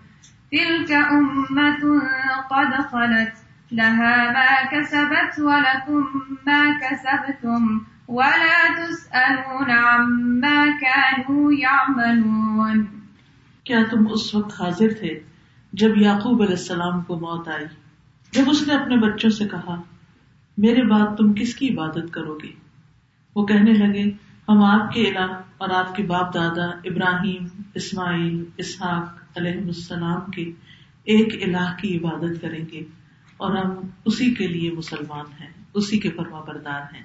تِلْكَ أُمَّةٌ قَدْ خَلَتْ لَهَا مَا كَسَبَتْ وَلَكُمْ مَا كَسَبْتُمْ وَلَا تُسْأَلُونَ عَمَّا كَانُوا يَعْمَلُونَ کیا تم اس وقت حاضر تھے جب یعقوب علیہ السلام کو موت آئی جب اس نے اپنے بچوں سے کہا میرے بعد تم کس کی عبادت کرو گے وہ کہنے لگے ہم آپ کے علاق اور آپ کے باپ دادا ابراہیم اسماعیل اسحاق علیہ السلام کے ایک الہ کی عبادت کریں گے اور ہم اسی کے لیے مسلمان ہیں اسی کے بردار ہیں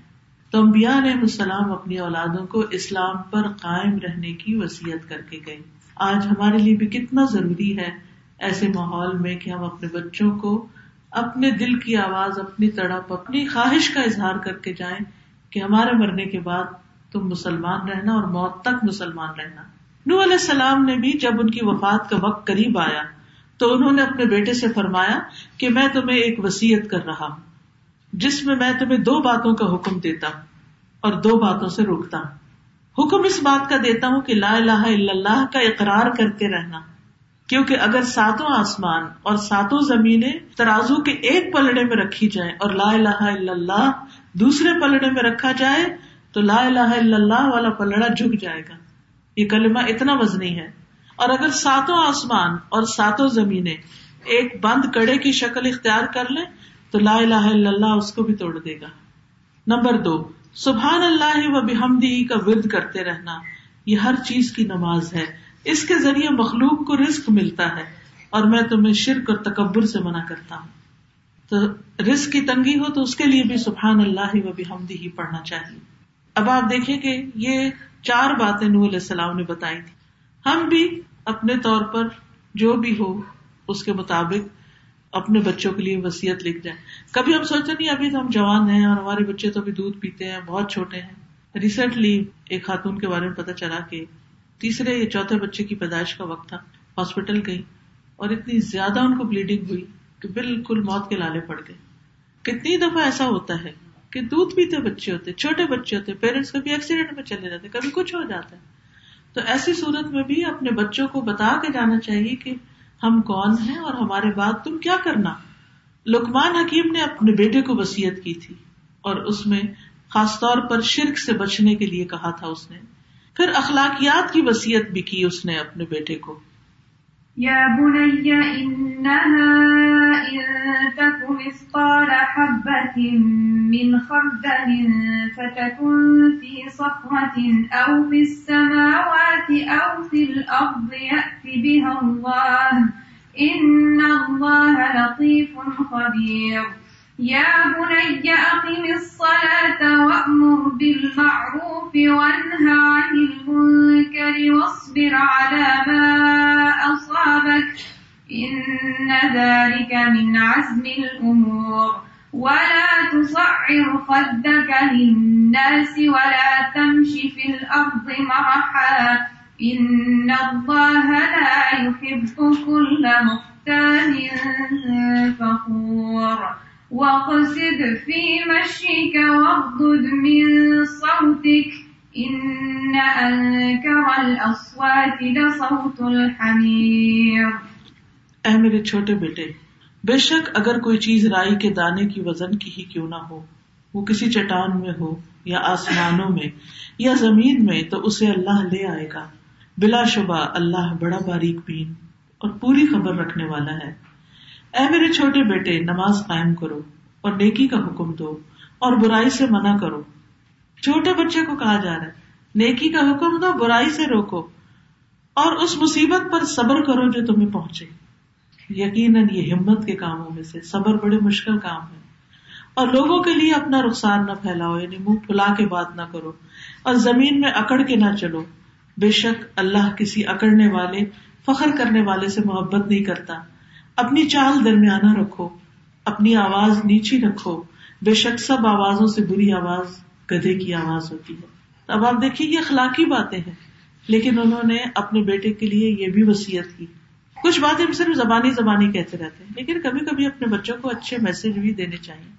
تو انبیاء علیہ السلام اپنی اولادوں کو اسلام پر قائم رہنے کی وسیعت کر کے گئے آج ہمارے لیے بھی کتنا ضروری ہے ایسے ماحول میں کہ ہم اپنے بچوں کو اپنے دل کی آواز اپنی تڑپ اپنی خواہش کا اظہار کر کے جائیں کہ ہمارے مرنے کے بعد تم مسلمان رہنا اور موت تک مسلمان رہنا نو علیہ السلام نے بھی جب ان کی وفات کا وقت قریب آیا تو انہوں نے اپنے بیٹے سے فرمایا کہ میں تمہیں ایک وسیعت کر رہا ہوں جس میں میں تمہیں دو باتوں کا حکم دیتا ہوں اور دو باتوں سے روکتا ہوں حکم اس بات کا دیتا ہوں کہ لا الہ الا اللہ کا اقرار کرتے رہنا کیونکہ اگر ساتوں آسمان اور ساتوں زمینیں ترازو کے ایک پلڑے میں رکھی جائے اور لا الہ الا اللہ دوسرے پلڑے میں رکھا جائے تو لا الہ الا اللہ والا پلڑا جھک جائے گا یہ کلمہ اتنا وزنی ہے اور اگر ساتوں آسمان اور ساتوں زمینیں ایک بند کڑے کی شکل اختیار کر لیں تو لا الہ الا اللہ اس کو بھی توڑ دے گا نمبر دو سبحان اللہ و بحمدی کا ورد کرتے رہنا یہ ہر چیز کی نماز ہے اس کے ذریعے مخلوق کو رزق ملتا ہے اور میں تمہیں شرک اور تکبر سے منع کرتا ہوں تو رزق کی تنگی ہو تو اس کے لیے بھی سبحان اللہ و ہی پڑھنا چاہیے اب آپ دیکھیں کہ یہ چار باتیں نور السلام نے بتائی تھی ہم بھی اپنے طور پر جو بھی ہو اس کے مطابق اپنے بچوں کے لیے وسیعت لکھ جائیں کبھی ہم سوچتے نہیں ابھی تو ہم جوان ہیں اور ہمارے بچے تو ابھی دودھ پیتے ہیں بہت چھوٹے ہیں ریسنٹلی ایک خاتون کے بارے میں پتا چلا کہ تیسرے یا چوتھے بچے کی پیدائش کا وقت تھا ہاسپٹل گئی اور اتنی زیادہ ان کو بلیڈنگ ہوئی کہ بالکل موت کے لالے پڑ گئے کتنی دفعہ ایسا ہوتا ہے کہ دودھ پیتے بچے ہوتے چھوٹے بچے ہوتے پیرنٹس کبھی ایکسیڈنٹ میں چلے جاتے کبھی کچھ ہو جاتا ہے تو ایسی صورت میں بھی اپنے بچوں کو بتا کے جانا چاہیے کہ ہم کون ہیں اور ہمارے بعد تم کیا کرنا لکمان حکیم نے اپنے بیٹے کو وسیعت کی تھی اور اس میں خاص طور پر شرک سے بچنے کے لیے کہا تھا اس نے پھر اخلاقیات کی وسیعت بھی کی اس نے اپنے بیٹے کو يا بني إنها إن تك مثقال حبة من خردل فتكن في صفرة أو في السماوات أو في الأرض يأت بها الله إن الله لطيف خبير يا بني أقم الصلاة وأمر بالمعروف وال میرے چھوٹے بیٹے بے شک اگر کوئی چیز رائی کے دانے کی وزن کی ہی کیوں نہ ہو وہ کسی چٹان میں ہو یا آسمانوں میں یا زمین میں تو اسے اللہ لے آئے گا بلا شبہ اللہ بڑا باریک بین اور پوری خبر رکھنے والا ہے اے میرے چھوٹے بیٹے نماز قائم کرو اور نیکی کا حکم دو اور برائی سے منع کرو چھوٹے بچے کو کہا جا رہا ہے نیکی کا حکم دو برائی سے روکو اور اس مصیبت پر صبر کرو جو تمہیں پہنچے یقیناً یہ ہمت کے کاموں میں سے صبر بڑے مشکل کام ہے اور لوگوں کے لیے اپنا رخسار نہ پھیلاؤ یعنی منہ پھلا کے بات نہ کرو اور زمین میں اکڑ کے نہ چلو بے شک اللہ کسی اکڑنے والے فخر کرنے والے سے محبت نہیں کرتا اپنی چال درمیانہ رکھو اپنی آواز نیچی رکھو بے شک سب آوازوں سے بری آواز گدھے کی آواز ہوتی ہے اب آپ دیکھیے یہ اخلاقی باتیں ہیں لیکن انہوں نے اپنے بیٹے کے لیے یہ بھی وسیعت کی کچھ باتیں صرف زبانی زبانی کہتے رہتے ہیں لیکن کبھی کبھی اپنے بچوں کو اچھے میسج بھی دینے چاہیے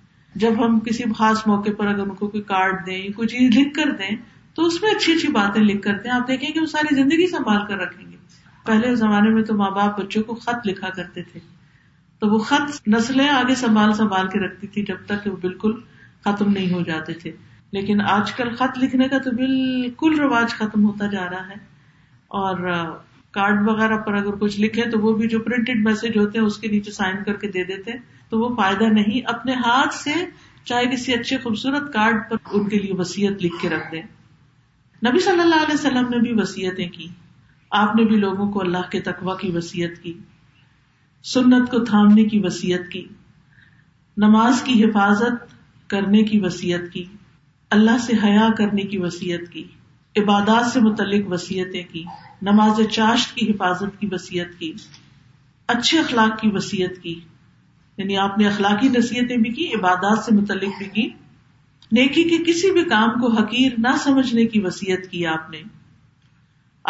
جب ہم کسی خاص موقع پر اگر ان کو کوئی کارڈ دیں کوئی چیز لکھ کر دیں تو اس میں اچھی اچھی باتیں لکھ کرتے ہیں آپ دیکھیں کہ وہ ساری زندگی سنبھال کر رکھیں گے پہلے زمانے میں تو ماں باپ بچوں کو خط لکھا کرتے تھے تو وہ خط نسلیں آگے سنبھال سنبھال کے رکھتی تھی جب تک وہ بالکل ختم نہیں ہو جاتے تھے لیکن آج کل خط لکھنے کا تو بالکل رواج ختم ہوتا جا رہا ہے اور کارڈ وغیرہ پر اگر کچھ لکھے تو وہ بھی جو پرنٹڈ میسج ہوتے ہیں اس کے نیچے سائن کر کے دے دیتے تو وہ فائدہ نہیں اپنے ہاتھ سے چاہے کسی اچھے خوبصورت کارڈ پر ان کے لیے وسیعت لکھ کے رکھ دیں نبی صلی اللہ علیہ وسلم نے بھی وسیعتیں کی آپ نے بھی لوگوں کو اللہ کے تقوا کی وسیعت کی سنت کو تھامنے کی وسیعت کی نماز کی حفاظت کرنے کی وسیعت کی اللہ سے حیا کرنے کی وسیعت کی عبادات سے متعلق وسیعتیں کی نماز چاشت کی حفاظت کی وسیعت کی اچھے اخلاق کی وسیعت کی یعنی آپ نے اخلاقی نصیحتیں بھی کی عبادات سے متعلق بھی کی نیکی کے کسی بھی کام کو حقیر نہ سمجھنے کی وسیعت کی آپ نے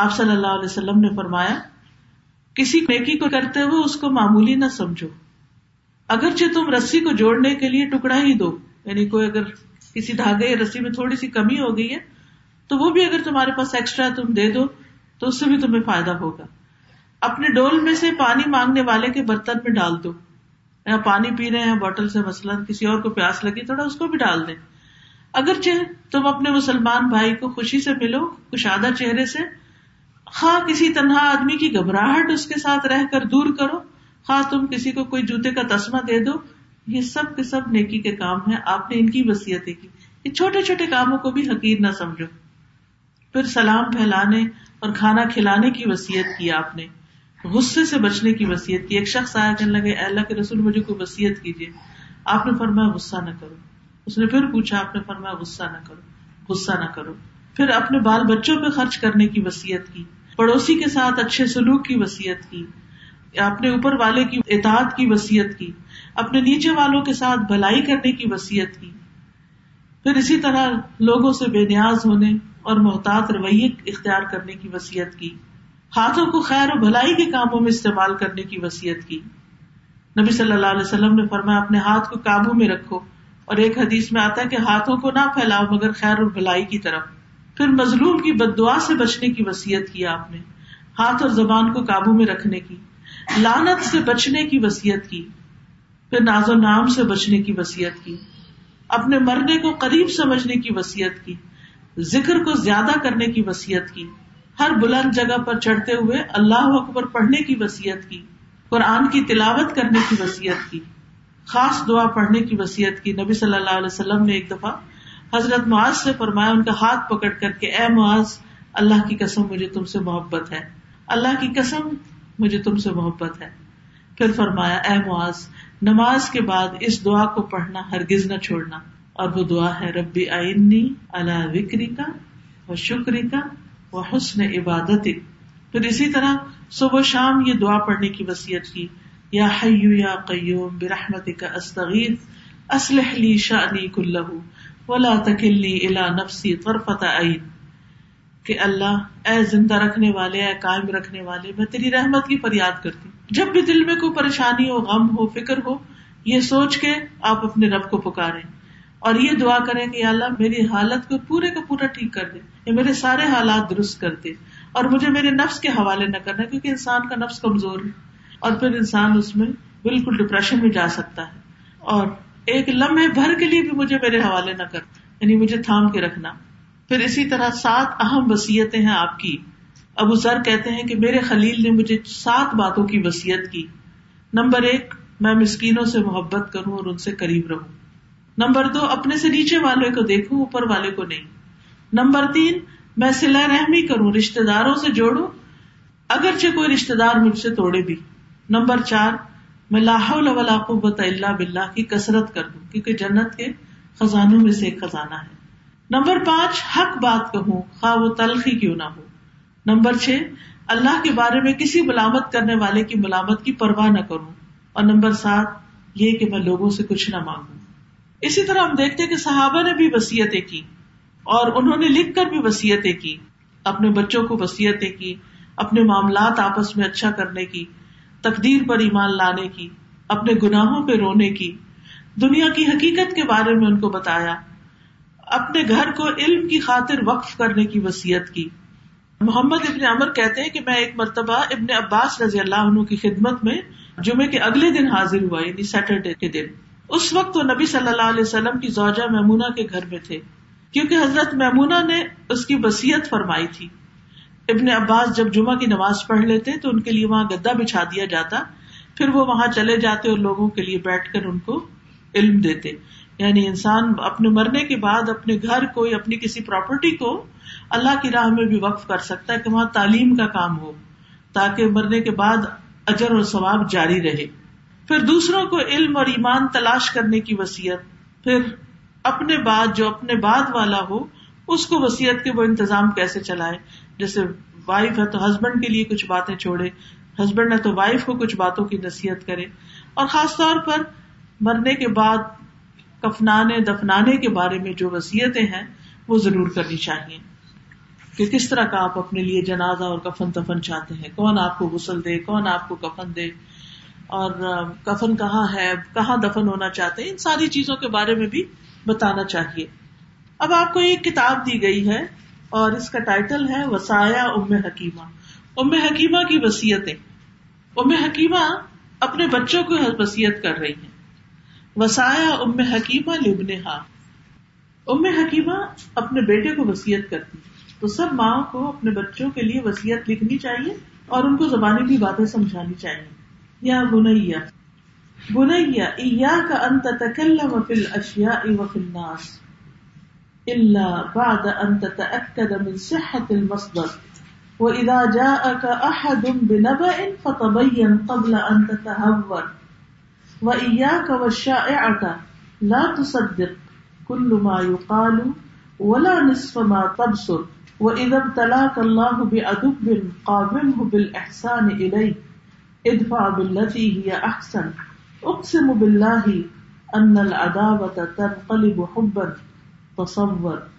آپ صلی اللہ علیہ وسلم نے فرمایا کسی نیکی کو کرتے ہوئے اس کو معمولی نہ سمجھو اگرچہ تم رسی کو جوڑنے کے لیے ٹکڑا ہی دو یعنی کوئی اگر کسی دھاگے یا رسی میں تھوڑی سی کمی ہو گئی ہے تو وہ بھی اگر تمہارے پاس ایکسٹرا تم دے دو تو اس سے بھی تمہیں فائدہ ہوگا اپنے ڈول میں سے پانی مانگنے والے کے برتن میں ڈال دو یا پانی پی رہے ہیں بوٹل سے مثلاً کسی اور کو پیاس لگی تھوڑا اس کو بھی ڈال دیں اگرچہ تم اپنے مسلمان بھائی کو خوشی سے ملو کشادہ چہرے سے خواہ کسی تنہا آدمی کی گھبراہٹ اس کے ساتھ رہ کر دور کرو خواہ تم کسی کو کوئی جوتے کا تسما دے دو یہ سب کے سب نیکی کے کام ہیں آپ نے ان کی وسیعتیں کی یہ چھوٹے چھوٹے کاموں کو بھی حقیر نہ سمجھو پھر سلام پھیلانے اور کھانا کھلانے کی وسیعت کی آپ نے غصے سے بچنے کی وسیعت کی ایک شخص آیا کہنے لگے اللہ کے رسول مجھے کوئی وسیعت کیجیے آپ نے فرمایا غصہ نہ کرو اس نے پھر پوچھا آپ نے فرمایا غصہ نہ کرو غصہ نہ کرو پھر اپنے بال بچوں پہ خرچ کرنے کی وسیعت کی پڑوسی کے ساتھ اچھے سلوک کی وسیعت کی اپنے اوپر والے کی اطاعت کی وسیعت کی اپنے نیچے والوں کے ساتھ بھلائی کرنے کی وسیعت کی پھر اسی طرح لوگوں سے بے نیاز ہونے اور محتاط رویے اختیار کرنے کی وسیعت کی ہاتھوں کو خیر و بھلائی کے کاموں میں استعمال کرنے کی وسیعت کی نبی صلی اللہ علیہ وسلم نے فرمایا اپنے ہاتھ کو قابو میں رکھو اور ایک حدیث میں آتا ہے کہ ہاتھوں کو نہ پھیلاؤ مگر خیر اور بھلائی کی طرف پھر مظلوم کی بد دعا سے بچنے کی وسیعت کی آپ نے ہاتھ اور زبان کو قابو میں رکھنے کی لانت سے بچنے کی وسیعت کی پھر ناز و نام سے بچنے کی وسیعت کی اپنے مرنے کو قریب سمجھنے کی وسیعت کی ذکر کو زیادہ کرنے کی وسیعت کی ہر بلند جگہ پر چڑھتے ہوئے اللہ اکبر پڑھنے کی وسیعت کی قرآن کی تلاوت کرنے کی وسیعت کی خاص دعا پڑھنے کی وسیعت کی نبی صلی اللہ علیہ وسلم نے ایک دفعہ حضرت معاذ سے فرمایا ان کا ہاتھ پکڑ کر کے اے معاذ اللہ کی کسم مجھے تم سے محبت ہے اللہ کی کسم مجھے تم سے محبت ہے پھر فرمایا اے معاذ نماز کے بعد اس دعا کو پڑھنا ہرگز نہ چھوڑنا اور وہ دعا ہے ربی آئینی اللہ وکری کا شکری کا وہ حسن عبادت پھر اسی طرح صبح شام یہ دعا پڑھنے کی وسیعت کی یا حیو یا قیوم برحمت کا طرفت عین اے زندہ رکھنے والے اے قائم رکھنے والے میں تیری رحمت کی فریاد کرتی ہوں جب بھی دل میں کوئی پریشانی ہو غم ہو فکر ہو یہ سوچ کے آپ اپنے رب کو پکاریں اور یہ دعا کریں کہ اللہ میری حالت کو پورے کا پورا ٹھیک کر دے یا میرے سارے حالات درست کر دے اور مجھے میرے نفس کے حوالے نہ کرنا کیونکہ انسان کا نفس کمزور ہے اور پھر انسان اس میں بالکل ڈپریشن میں جا سکتا ہے اور ایک لمحے بھر کے لیے بھی مجھے میرے حوالے نہ کر یعنی مجھے تھام کے رکھنا پھر اسی طرح سات اہم وسیعتیں ہیں آپ کی ابو سر کہتے ہیں کہ میرے خلیل نے مجھے سات باتوں کی وسیعت کی نمبر ایک میں مسکینوں سے محبت کروں اور ان سے قریب رہوں نمبر دو اپنے سے نیچے والے کو دیکھوں اوپر والے کو نہیں نمبر تین میں سلا رحمی کروں رشتے داروں سے جوڑوں اگرچہ کوئی رشتے دار مجھ سے توڑے بھی نمبر چار میں لاہ کی کسرت کر دوں کیونکہ جنت کے خزانوں میں سے ایک خزانہ ہے نمبر پانچ حق بات کہوں تلخی کیوں نہ ہو نمبر چھ اللہ کے بارے میں کسی ملامت کرنے والے کی ملامت کی پرواہ نہ کروں اور نمبر سات یہ کہ میں لوگوں سے کچھ نہ مانگوں اسی طرح ہم دیکھتے کہ صحابہ نے بھی وسیعتیں کی اور انہوں نے لکھ کر بھی وسیعتیں کی اپنے بچوں کو وسیعتیں کی اپنے معاملات آپس میں اچھا کرنے کی تقدیر پر ایمان لانے کی اپنے گناہوں پہ رونے کی دنیا کی حقیقت کے بارے میں ان کو کو بتایا اپنے گھر علم کی کی کی خاطر وقف کرنے وسیعت محمد ابن کہتے ہیں کہ میں ایک مرتبہ ابن عباس رضی اللہ عنہ کی خدمت میں جمعے کے اگلے دن حاضر ہوا یعنی سیٹرڈے کے دن اس وقت وہ نبی صلی اللہ علیہ وسلم کی زوجہ ممونا کے گھر میں تھے کیونکہ حضرت ممونا نے اس کی وسیعت فرمائی تھی ابن عباس جب جمعہ کی نماز پڑھ لیتے تو ان کے لیے وہاں گدا بچھا دیا جاتا پھر وہ وہاں چلے جاتے اور لوگوں کے لیے بیٹھ کر ان کو علم دیتے یعنی انسان اپنے مرنے کے بعد اپنے گھر کو یا اپنی کسی پراپرٹی کو اللہ کی راہ میں بھی وقف کر سکتا ہے کہ وہاں تعلیم کا کام ہو تاکہ مرنے کے بعد اجر اور ثواب جاری رہے پھر دوسروں کو علم اور ایمان تلاش کرنے کی وسیعت پھر اپنے بعد جو اپنے بعد والا ہو اس کو وسیعت کے وہ انتظام کیسے چلائے جیسے وائف ہے تو ہسبینڈ کے لیے کچھ باتیں چھوڑے ہسبینڈ ہے تو وائف کو کچھ باتوں کی نصیحت کرے اور خاص طور پر مرنے کے بعد کفنانے دفنانے کے بارے میں جو وصیتیں ہیں وہ ضرور کرنی چاہیے کہ کس طرح کا آپ اپنے لیے جنازہ اور کفن دفن چاہتے ہیں کون آپ کو غسل دے کون آپ کو کفن دے اور کفن کہاں ہے کہاں دفن ہونا چاہتے ہیں ان ساری چیزوں کے بارے میں بھی بتانا چاہیے اب آپ کو ایک کتاب دی گئی ہے اور اس کا ٹائٹل ہے وسایا ام حکیمہ ام حکیمہ کی وسیعتیں ام حکیمہ اپنے بچوں کو وسیعت کر رہی ہیں وسایا ام حکیمہ ام حکیمہ اپنے بیٹے کو وسیعت کرتی تو سب ماں کو اپنے بچوں کے لیے وسیعت لکھنی چاہیے اور ان کو زبانی بھی باتیں سمجھانی چاہیے یا گنیا گنیا ایا کا انتل وکل اشیا ناس بعد من المصدر جاءك بنبأ فتبين قبل تتهور لا تصدق كل ما ما يقال ولا نصف تبصر ابتلاك الله اللہ باد نسفر قابل احسان ادبی احسن بالله بل ادا تنقلب حبا تصور.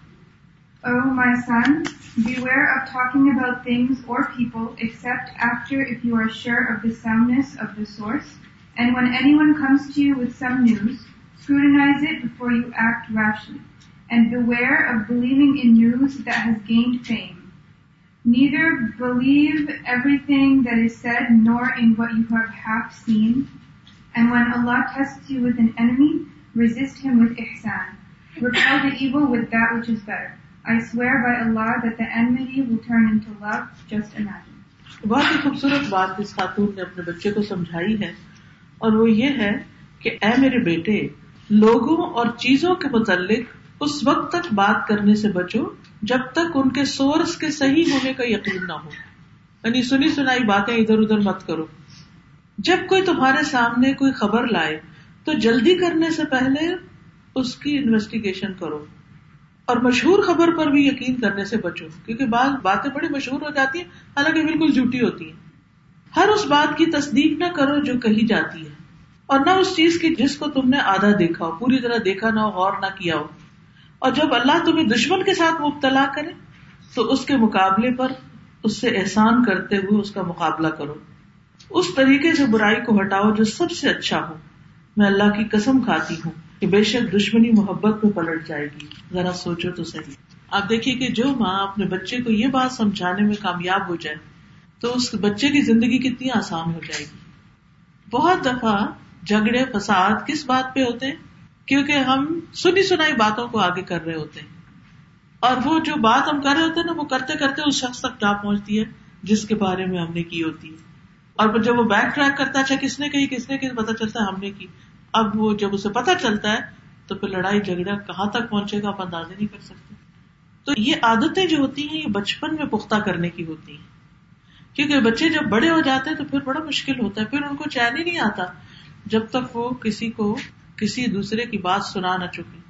Oh, my son, beware of talking about things or people except after if you are sure of the soundness of the source, and when anyone comes to you with some news, scrutinize it before you act rashly, and beware of believing in news that has gained fame. Neither believe everything that is said nor in what you have half seen, and when Allah tests you with an enemy, resist him with ihsan. Repel the evil with that which is better. I swear by Allah that the enmity will turn into love. Just imagine. بہت ہی خوبصورت بات اس خاتون نے اپنے بچے کو سمجھائی ہے اور وہ یہ ہے کہ اے میرے بیٹے لوگوں اور چیزوں کے متعلق اس وقت تک بات کرنے سے بچو جب تک ان کے سورس کے صحیح ہونے کا یقین نہ ہو یعنی سنی سنائی باتیں ادھر ادھر مت کرو جب کوئی تمہارے سامنے کوئی خبر لائے تو جلدی کرنے سے پہلے اس کی انویسٹیگیشن کرو اور مشہور خبر پر بھی یقین کرنے سے بچو کیونکہ بعض باتیں بڑی مشہور ہو جاتی ہیں حالانکہ بالکل جھوٹی ہوتی ہیں ہر اس بات کی تصدیق نہ کرو جو کہی جاتی ہے اور نہ اس چیز کی جس کو تم نے آدھا دیکھا ہو پوری طرح دیکھا نہ ہو غور نہ کیا ہو اور جب اللہ تمہیں دشمن کے ساتھ مبتلا کرے تو اس کے مقابلے پر اس سے احسان کرتے ہوئے اس کا مقابلہ کرو اس طریقے سے برائی کو ہٹاؤ جو سب سے اچھا ہو میں اللہ کی قسم کھاتی ہوں کہ بے شک دشمنی محبت میں پلٹ جائے گی ذرا سوچو تو صحیح آپ دیکھیے کہ جو ماں اپنے بچے کو یہ بات سمجھانے میں کامیاب ہو جائے تو اس بچے کی زندگی کتنی آسان ہو جائے گی بہت دفعہ جھگڑے فساد کس بات پہ ہوتے ہیں کیونکہ ہم سنی سنائی باتوں کو آگے کر رہے ہوتے ہیں اور وہ جو بات ہم کر رہے ہوتے ہیں نا وہ کرتے کرتے اس شخص تک جا پہنچتی ہے جس کے بارے میں ہم نے کی ہوتی ہے اور جب وہ بیک ٹریک کرتا اچھا کس نے کہی کس نے کہ پتا چلتا ہے ہم نے کی اب وہ جب اسے پتا چلتا ہے تو پھر لڑائی جھگڑا کہاں تک پہنچے گا آپ اندازے نہیں کر سکتے تو یہ عادتیں جو ہوتی ہیں یہ بچپن میں پختہ کرنے کی ہوتی ہیں ہیں کیونکہ بچے جب بڑے ہو جاتے تو پھر پھر بڑا مشکل ہوتا ہے ان کو چین ہی نہیں آتا جب تک وہ کسی کو کسی دوسرے کی بات سنا نہ چکے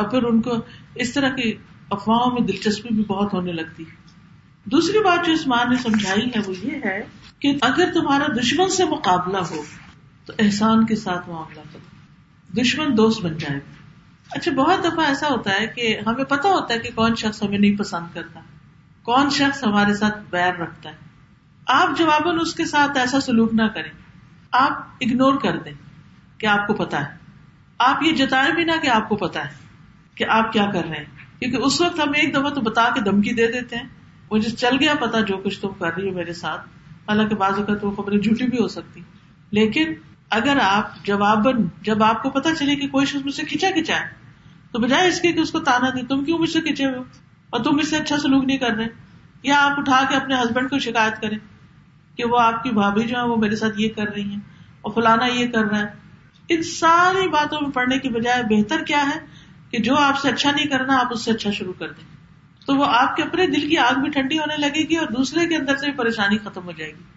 اور پھر ان کو اس طرح کی افواہوں میں دلچسپی بھی بہت ہونے لگتی دوسری بات جو اس ماں نے سمجھائی ہے وہ یہ ہے کہ اگر تمہارا دشمن سے مقابلہ ہو تو احسان کے ساتھ معاملہ کرو دشمن دوست بن جائے اچھا بہت دفعہ ایسا ہوتا ہے کہ ہمیں پتا ہوتا ہے کہ کون شخص ہمیں نہیں پسند کرتا کون شخص ہمارے ساتھ بیر رکھتا ہے آپ جواباً اس کے ساتھ ایسا سلوک نہ کریں آپ اگنور کر دیں کہ آپ کو پتا ہے آپ یہ جتائیں بھی نہ کہ آپ کو پتا ہے کہ آپ کیا کر رہے ہیں کیونکہ اس وقت ہم ایک دفعہ تو بتا کے دھمکی دے دیتے ہیں مجھے چل گیا پتا جو کچھ تم کر رہی ہو میرے ساتھ حالانکہ بعض اوقات وہ خبریں جھوٹی بھی ہو سکتی لیکن اگر آپ جب جب آپ کو پتا چلے کہ کوئی شخص مجھ سے کھینچا کھینچا ہے تو بجائے اس کے اس کو تانا دے تم کیوں مجھ سے کھینچے ہو اور تم اس سے اچھا سلوک نہیں کر رہے یا آپ اٹھا کے اپنے ہسبینڈ کو شکایت کریں کہ وہ آپ کی بھابھی جو ہے وہ میرے ساتھ یہ کر رہی ہیں اور فلانا یہ کر رہا ہے ان ساری باتوں میں پڑھنے کی بجائے بہتر کیا ہے کہ جو آپ سے اچھا نہیں کرنا آپ اس سے اچھا شروع کر دیں تو وہ آپ کے اپنے دل کی آگ بھی ٹھنڈی ہونے لگے گی اور دوسرے کے اندر سے بھی پریشانی ختم ہو جائے گی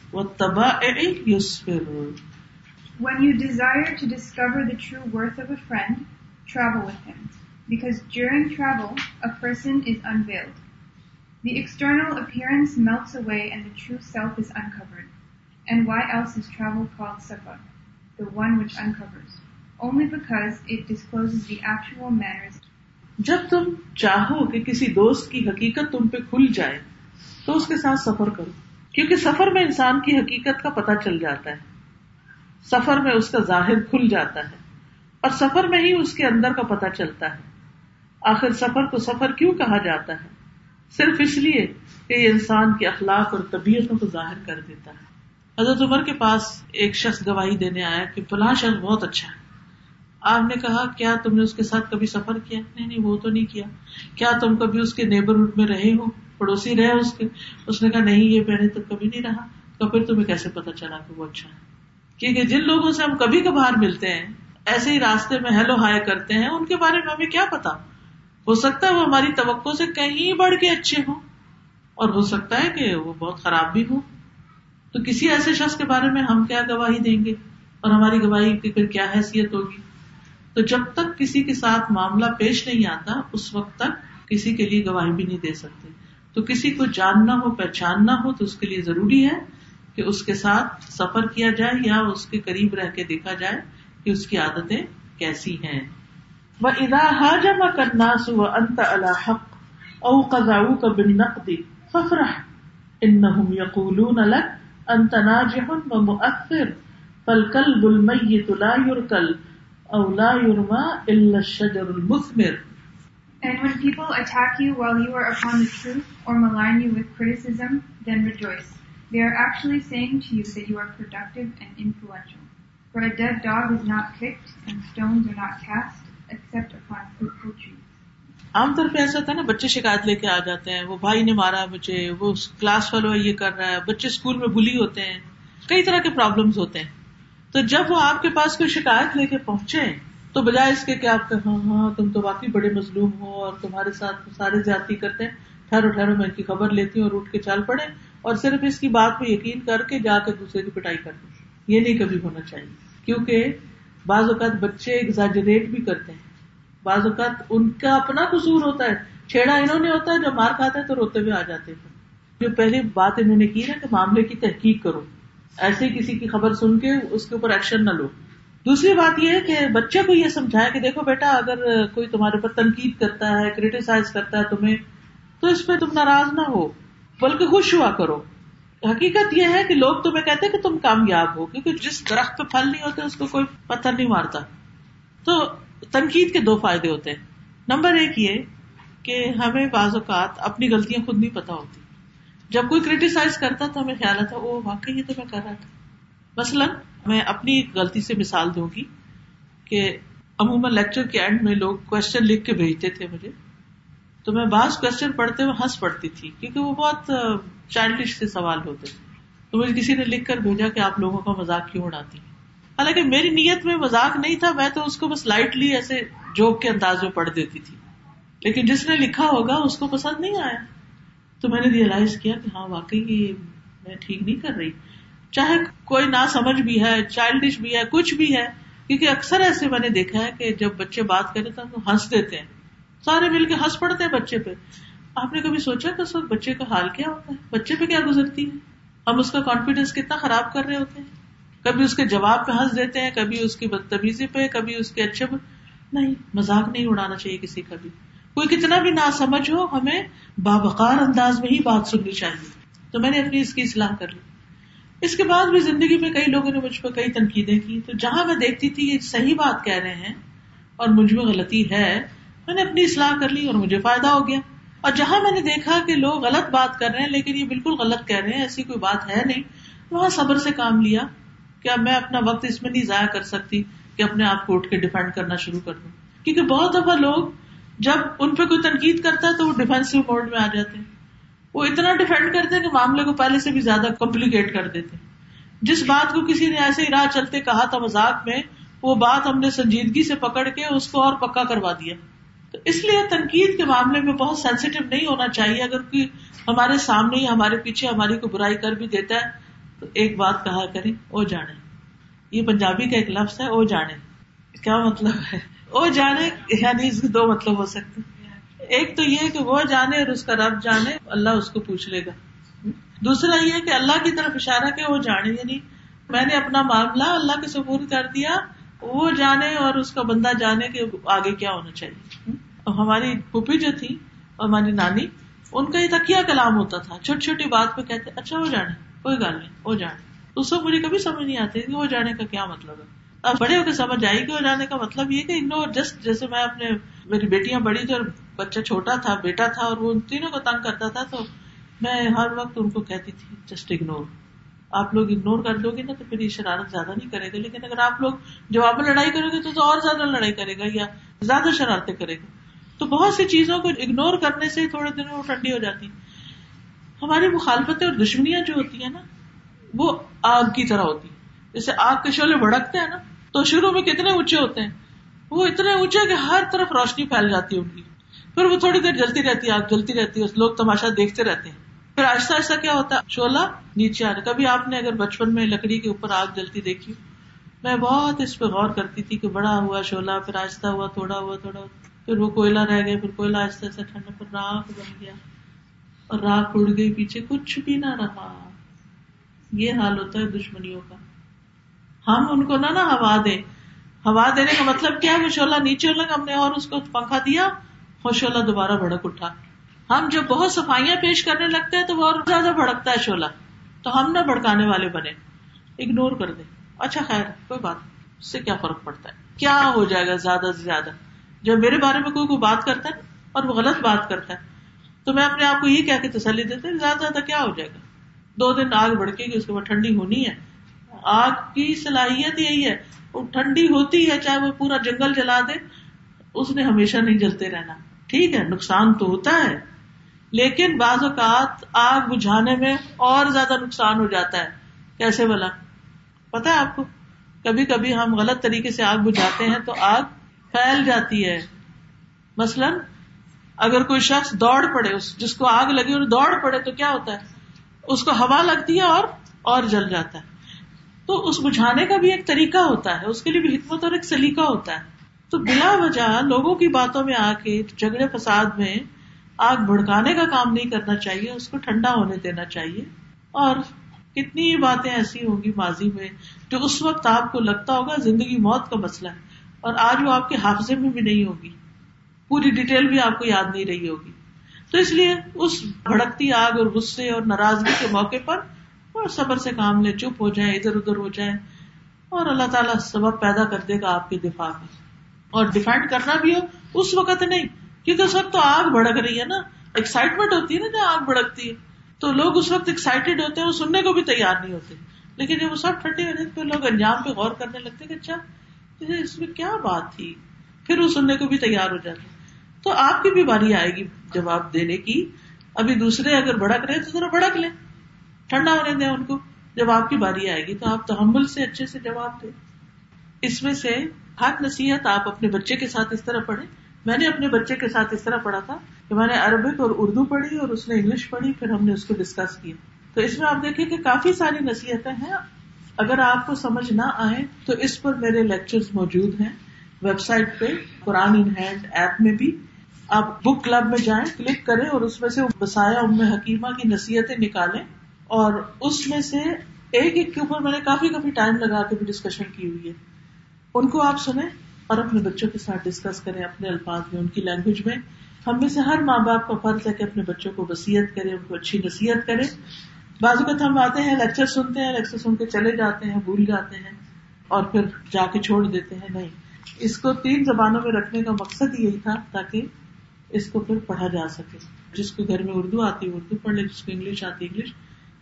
جب تم چاہو کہ کسی دوست کی حقیقت تم پہ کھل جائے تو اس کے ساتھ سفر کرو کیونکہ سفر میں انسان کی حقیقت کا پتہ چل جاتا ہے سفر میں اس کا ظاہر کھل جاتا ہے اور سفر میں ہی اس کے اندر کا پتہ چلتا ہے آخر سفر سفر کو کیوں کہا جاتا ہے صرف اس لیے کہ یہ انسان کے اخلاق اور طبیعتوں کو ظاہر کر دیتا ہے حضرت عمر کے پاس ایک شخص گواہی دینے آیا کہ فلاں شخص بہت اچھا ہے آپ نے کہا کیا تم نے اس کے ساتھ کبھی سفر کیا نہیں نہیں وہ تو نہیں کیا کیا تم کبھی اس کے نیبرہڈ میں رہے ہو پڑوسی رہے اس کے اس نے کہا نہیں یہ پہلے تو کبھی نہیں رہا تو پھر تمہیں کیسے پتا چلا کہ وہ اچھا ہے کیونکہ جن لوگوں سے ہم کبھی کبھار ملتے ہیں ایسے ہی راستے میں ہیلو ہائے کرتے ہیں ان کے بارے میں ہمیں کیا پتا ہو سکتا ہے وہ ہماری توقع سے کہیں بڑھ کے اچھے ہوں اور ہو سکتا ہے کہ وہ بہت خراب بھی ہو تو کسی ایسے شخص کے بارے میں ہم کیا گواہی دیں گے اور ہماری گواہی کی پھر کیا حیثیت ہوگی تو جب تک کسی کے ساتھ معاملہ پیش نہیں آتا اس وقت تک کسی کے لیے گواہی بھی نہیں دے سکتے تو کسی کو جاننا ہو پہچاننا ہو تو اس کے لیے ضروری ہے کہ اس کے ساتھ سفر کیا جائے یا اس کے قریب رہ کے دیکھا جائے کہ اس کی عادتیں کیسی ہیں وہ ادا ہا جما کرنا سو انت الحق او قزا کا بن نقدی فخر ان نہ یقول الگ انت ناج و مؤثر پل کل بل می تلا کل اولا یورما الشجر المثمر المسمر And when people attack you while you are upon the truth or malign you with criticism, then rejoice. They are actually saying to you that you are productive and influential. For a dead dog is not kicked and stones are not cast except upon fruitful trees. عام طور پہ ایسا ہوتا ہے نا بچے شکایت لے کے آ جاتے ہیں وہ بھائی نے مارا مجھے وہ کلاس فالو یہ کر رہا ہے بچے اسکول میں بلی ہوتے ہیں کئی طرح کے پرابلمس ہوتے ہیں تو جب وہ آپ کے پاس کوئی شکایت لے کے پہنچے تو بجائے اس کے کہ آپ ہاں ہاں تم تو واقعی بڑے مظلوم ہو اور تمہارے ساتھ سارے زیادتی کرتے ہیں ٹھہرو ٹھہرو میں ان کی خبر لیتی ہوں اور اٹھ کے پڑے اور صرف اس کی بات پہ یقین کر کے جا کے دوسرے کی پٹائی کر یہ نہیں کبھی ہونا چاہیے کیونکہ بعض اوقات بچے ایگزاجریٹ بھی کرتے ہیں بعض اوقات ان کا اپنا قصور ہوتا ہے چھیڑا انہوں نے ہوتا ہے جو مار کھاتے ہیں تو روتے ہوئے آ جاتے ہیں جو پہلی بات انہوں نے کی کہ معاملے کی تحقیق کرو ایسے ہی کسی کی خبر سن کے اس کے اوپر ایکشن نہ لو دوسری بات یہ ہے کہ بچے کو یہ سمجھایا کہ دیکھو بیٹا اگر کوئی تمہارے اوپر تنقید کرتا ہے کریٹیسائز کرتا ہے تمہیں تو اس پہ تم ناراض نہ ہو بلکہ خوش ہوا کرو حقیقت یہ ہے کہ لوگ تمہیں کہتے کہ تم کامیاب ہو کیونکہ جس درخت پہ پھل نہیں ہوتے اس کو کوئی پتھر نہیں مارتا تو تنقید کے دو فائدے ہوتے ہیں نمبر ایک یہ کہ ہمیں بعض اوقات اپنی غلطیاں خود نہیں پتہ ہوتی جب کوئی کریٹیسائز کرتا تو ہمیں خیال آتا وہ واقعی تو میں کر رہا تھا مثلاً میں اپنی غلطی سے مثال دوں گی کہ عموماً لیکچر کے اینڈ میں لوگ کوشچن لکھ کے بھیجتے تھے مجھے تو میں بعض کوشچن پڑھتے ہوئے ہنس پڑتی تھی کیونکہ وہ بہت چائلڈش سے سوال ہوتے تھے تو مجھے کسی نے لکھ کر بھیجا کہ آپ لوگوں کا مذاق کیوں اڑاتی حالانکہ میری نیت میں مذاق نہیں تھا میں تو اس کو بس لائٹلی ایسے جوک کے انداز میں پڑھ دیتی تھی لیکن جس نے لکھا ہوگا اس کو پسند نہیں آیا تو میں نے ریئلائز کیا کہ ہاں واقعی یہ میں ٹھیک نہیں کر رہی چاہے کوئی نہ سمجھ بھی ہے چائلڈش بھی ہے کچھ بھی ہے کیونکہ اکثر ایسے میں نے دیکھا ہے کہ جب بچے بات کرے تو ہم ہنس دیتے ہیں سارے مل کے ہنس پڑتے ہیں بچے پہ آپ نے کبھی سوچا کہ اس وقت بچے کا حال کیا ہوتا ہے بچے پہ کیا گزرتی ہے ہم اس کا کانفیڈینس کتنا خراب کر رہے ہوتے ہیں کبھی اس کے جواب پہ ہنس دیتے ہیں کبھی اس کی بدتمیزی پہ کبھی اس کے اچھے پہ نہیں مزاق نہیں اڑانا چاہیے کسی کا بھی کوئی کتنا بھی نہ سمجھ ہو ہمیں بابقار انداز میں ہی بات سننی چاہیے تو میں نے اپنی اس کی اصلاح کر لی اس کے بعد بھی زندگی میں کئی لوگوں نے مجھ پہ کئی تنقیدیں کی تو جہاں میں دیکھتی تھی یہ صحیح بات کہہ رہے ہیں اور مجھ میں غلطی ہے میں نے اپنی اصلاح کر لی اور مجھے فائدہ ہو گیا اور جہاں میں نے دیکھا کہ لوگ غلط بات کر رہے ہیں لیکن یہ بالکل غلط کہہ رہے ہیں ایسی کوئی بات ہے نہیں وہاں صبر سے کام لیا کیا میں اپنا وقت اس میں نہیں ضائع کر سکتی کہ اپنے آپ کو اٹھ کے ڈیفینڈ کرنا شروع کر دوں کیونکہ بہت دفعہ لوگ جب ان پہ کوئی تنقید کرتا ہے تو وہ ڈیفینسو موڈ میں آ جاتے ہیں وہ اتنا ڈیفینڈ کرتے کہ معاملے کو پہلے سے بھی زیادہ کمپلیکیٹ کر دیتے جس بات کو کسی نے ایسے ہی راہ چلتے کہا تھا مذاق میں وہ بات ہم نے سنجیدگی سے پکڑ کے اس کو اور پکا کروا دیا تو اس لیے تنقید کے معاملے میں بہت سینسیٹیو نہیں ہونا چاہیے اگر کوئی ہمارے سامنے ہی ہمارے پیچھے ہماری کو برائی کر بھی دیتا ہے تو ایک بات کہا کریں او جانے یہ پنجابی کا ایک لفظ ہے او جانے کیا مطلب ہے او جانے یعنی دو مطلب ہو سکتے ایک تو یہ کہ وہ جانے اور اس کا رب جانے اللہ اس کو پوچھ لے گا دوسرا یہ کہ اللہ کی طرف اشارہ کے وہ جانے یعنی میں نے اپنا معاملہ اللہ کے سپور کر دیا وہ جانے اور اس کا بندہ جانے کے آگے کیا ہونا چاہیے ہماری پھوپھی جو تھی اور ہماری نانی ان کا یہ تکیا کلام ہوتا تھا چھوٹی چھوٹی بات پہ کہتے اچھا وہ جانے کوئی گال نہیں وہ جانے اس کو مجھے کبھی سمجھ نہیں آتی کہ وہ جانے کا کیا مطلب ہے اب بڑے ہو کے سمجھ آئے گی ہو جانے کا مطلب یہ کہ اگنور جسٹ جیسے میں اپنے میری بیٹیاں بڑی تھی اور بچہ چھوٹا تھا بیٹا تھا اور وہ ان تینوں کو تنگ کرتا تھا تو میں ہر وقت ان کو کہتی تھی جسٹ اگنور آپ لوگ اگنور کر دو گے نا تو پھر یہ شرارت زیادہ نہیں کرے گا لیکن اگر آپ لوگ جواب پر لڑائی کرو گے تو اور زیادہ لڑائی کرے گا یا زیادہ شرارتیں کرے گا تو بہت سی چیزوں کو اگنور کرنے سے تھوڑے دن وہ ٹھنڈی ہو جاتی ہماری مخالفتیں اور دشمنیاں جو ہوتی ہیں نا وہ آگ کی طرح ہوتی جیسے آگ کے شعلے بھڑکتے ہیں نا تو شروع میں کتنے اونچے ہوتے ہیں وہ اتنے اونچے کہ ہر طرف روشنی پھیل جاتی کی پھر وہ تھوڑی دیر جلتی رہتی ہے آگ جلتی رہتی ہے لوگ تماشا دیکھتے رہتے ہیں پھر آہستہ آہستہ کیا ہوتا ہے شولا نیچے آنے کبھی آپ نے اگر بچپن میں لکڑی کے اوپر آگ جلتی دیکھی میں بہت اس پہ غور کرتی تھی کہ بڑا ہوا شولا پھر آہستہ ہوا تھوڑا ہوا تھوڑا پھر وہ کوئلہ رہ گیا پھر کوئلہ آہستہ آہستہ ٹھنڈا پھر راک بن گیا اور راک اڑ گئی پیچھے کچھ بھی نہ رہا یہ حال ہوتا ہے دشمنیوں کا ہم ان کو نہ نہ ہوا دیں ہوا دینے کا مطلب کیا ہے شولہ نیچے لگ ہم نے اور اس کو پنکھا دیا اور شولہ دوبارہ بھڑک اٹھا ہم جب بہت صفائیاں پیش کرنے لگتے ہیں تو وہ اور زیادہ بھڑکتا ہے چولہا تو ہم نہ بھڑکانے والے بنے اگنور کر دیں اچھا خیر کوئی بات اس سے کیا فرق پڑتا ہے کیا ہو جائے گا زیادہ سے زیادہ جب میرے بارے میں کوئی کوئی بات کرتا ہے اور وہ غلط بات کرتا ہے تو میں اپنے آپ کو یہ کہہ کہ تسلی دیتے زیادہ زیادہ کیا ہو جائے گا دو دن آگ بڑھ کے اس کے بعد ٹھنڈی ہونی ہے آگ کی صلاحیت یہی ہے وہ ٹھنڈی ہوتی ہے چاہے وہ پورا جنگل جلا دے اس نے ہمیشہ نہیں جلتے رہنا ٹھیک ہے نقصان تو ہوتا ہے لیکن بعض اوقات آگ بجھانے میں اور زیادہ نقصان ہو جاتا ہے کیسے بولا پتا ہے آپ کو کبھی کبھی ہم غلط طریقے سے آگ بجھاتے ہیں تو آگ پھیل جاتی ہے مثلاً اگر کوئی شخص دوڑ پڑے اس جس کو آگ لگی اور دوڑ پڑے تو کیا ہوتا ہے اس کو ہوا لگتی ہے اور اور جل جاتا ہے تو اس بجھانے کا بھی ایک طریقہ ہوتا ہے اس کے لیے بھی حکمت اور ایک سلیقہ ہوتا ہے تو بلا وجہ لوگوں کی باتوں میں آ کے جھگڑے فساد میں آگ بھڑکانے کا کام نہیں کرنا چاہیے اس کو ٹھنڈا ہونے دینا چاہیے اور کتنی باتیں ایسی ہوں گی ماضی میں جو اس وقت آپ کو لگتا ہوگا زندگی موت کا مسئلہ ہے اور آج وہ آپ کے حافظے میں بھی نہیں ہوگی پوری ڈیٹیل بھی آپ کو یاد نہیں رہی ہوگی تو اس لیے اس بھڑکتی آگ اور غصے اور ناراضگی کے موقع پر اور صبر سے کام لے چپ ہو جائیں ادھر ادھر ہو جائیں اور اللہ تعالیٰ سبب پیدا کر دے گا آپ کے دفاع میں اور ڈیفینڈ کرنا بھی ہو اس وقت نہیں کیونکہ اس وقت تو آگ بڑک رہی ہے نا ایکسائٹمنٹ ہوتی ہے نا آگ بھڑکتی ہے تو لوگ اس وقت ایکسائٹیڈ ہوتے ہیں وہ سننے کو بھی تیار نہیں ہوتے لیکن جب وہ سب ٹھنڈے ہو جاتے لوگ انجام پہ غور کرنے لگتے کہ اچھا اس میں کیا بات تھی پھر وہ سننے کو بھی تیار ہو جاتے تو آپ کی بھی باری آئے گی جواب دینے کی ابھی دوسرے اگر بھڑک رہے تو ذرا بڑک لیں ٹھنڈا ہونے دیں ان کو جب آپ کی باری آئے گی تو آپ تحمل سے اچھے سے جواب دیں اس میں سے ہر نصیحت آپ اپنے بچے کے ساتھ اس طرح پڑھیں میں نے اپنے بچے کے ساتھ اس طرح پڑھا تھا کہ میں نے عربک اور اردو پڑھی اور اس اس نے نے انگلش پڑھی پھر ہم کو ڈسکس کیا تو اس میں آپ دیکھیں کہ کافی ساری نصیحتیں ہیں اگر آپ کو سمجھ نہ آئے تو اس پر میرے لیکچر موجود ہیں ویب سائٹ پہ قرآن ان ہینڈ ایپ میں بھی آپ بک کلب میں جائیں کلک کریں اور اس میں سے بسایا ان میں حکیمہ کی نصیحتیں نکالیں اور اس میں سے ایک ایک کے اوپر میں نے کافی کافی ٹائم لگا کے بھی ڈسکشن کی ہوئی ہے ان کو آپ سنیں اور اپنے بچوں کے ساتھ ڈسکس کریں اپنے الفاظ میں ان کی لینگویج میں ہم میں سے ہر ماں باپ کا فرض ہے کہ اپنے بچوں کو وسیعت کرے ان کو اچھی نصیحت کرے بعض اوقات ہم آتے ہیں لیکچر سنتے ہیں لیکچر سن کے چلے جاتے ہیں بھول جاتے ہیں اور پھر جا کے چھوڑ دیتے ہیں نہیں اس کو تین زبانوں میں رکھنے کا مقصد یہی تھا تاکہ اس کو پھر پڑھا جا سکے جس کو گھر میں اردو آتی ہے اردو پڑھ لے جس کو انگلش آتی ہے انگلش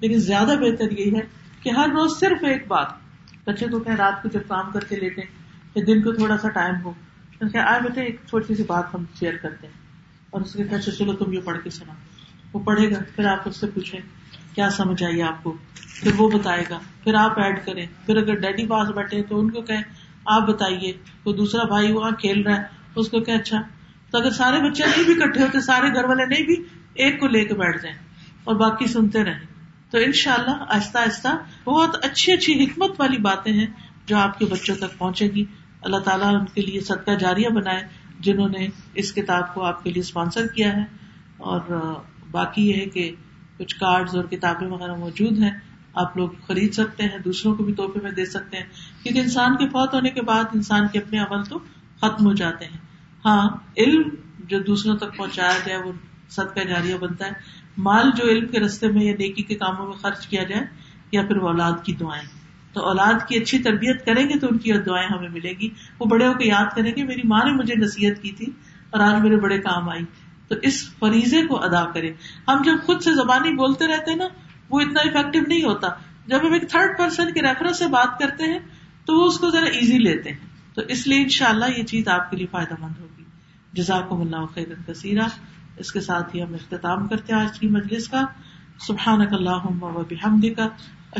لیکن زیادہ بہتر یہ ہے کہ ہر روز صرف ایک بات بچے تو کہیں رات کو جب کام کر کے لیتے دن کو تھوڑا سا ٹائم ہو آئے بیٹے ایک چھوٹی سی بات ہم شیئر کرتے ہیں اور اس کے کہتے چلو تم یہ پڑھ کے سنا وہ پڑھے گا پھر آپ اس سے پوچھیں کیا سمجھ آئیے آپ کو پھر وہ بتائے گا پھر آپ ایڈ کریں پھر اگر ڈیڈی پاس بیٹھے تو ان کو کہیں آپ بتائیے کوئی دوسرا بھائی وہاں کھیل رہا ہے اس کو کہ اچھا تو اگر سارے بچے نہیں بھی اکٹھے ہوتے سارے گھر والے نہیں بھی ایک کو لے کے بیٹھ جائیں اور باقی سنتے رہیں تو ان شاء اللہ آہستہ آہستہ بہت اچھی اچھی حکمت والی باتیں ہیں جو آپ کے بچوں تک پہنچے گی اللہ تعالیٰ ان کے لیے صدقہ جاریہ بنائے جنہوں نے اس کتاب کو آپ کے لیے اسپانسر کیا ہے اور باقی یہ ہے کہ کچھ کارڈ اور کتابیں وغیرہ موجود ہیں آپ لوگ خرید سکتے ہیں دوسروں کو بھی توحفے میں دے سکتے ہیں کیونکہ انسان کے فوت ہونے کے بعد انسان کے اپنے عمل تو ختم ہو جاتے ہیں ہاں علم جو دوسروں تک پہنچایا جائے وہ صدقہ جاریہ بنتا ہے مال جو علم کے رستے میں یا نیکی کے کاموں میں خرچ کیا جائے یا پھر وہ اولاد کی دعائیں تو اولاد کی اچھی تربیت کریں گے تو ان کی دعائیں ہمیں ملے گی وہ بڑے ہو کے یاد کریں گے میری ماں نے مجھے نصیحت کی تھی اور آج میرے بڑے کام آئی تو اس فریضے کو ادا کرے ہم جب خود سے زبانی بولتے رہتے ہیں نا وہ اتنا افیکٹو نہیں ہوتا جب ہم ایک تھرڈ پرسن کے ریفرنس سے بات کرتے ہیں تو وہ اس کو ذرا ایزی لیتے ہیں تو اس لیے ان شاء اللہ یہ چیز آپ کے لیے فائدہ مند ہوگی جزاک اللہ خیر کثیرہ اس کے ساتھ ہی ہم اختتام کرتے ہیں آج کی مجلس کا سبحان اک اللہ بحمد کا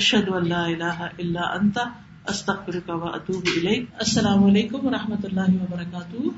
اشد اللہ اللہ اللہ انتا استخر کا و اطوب السلام علیکم و رحمۃ اللہ وبرکاتہ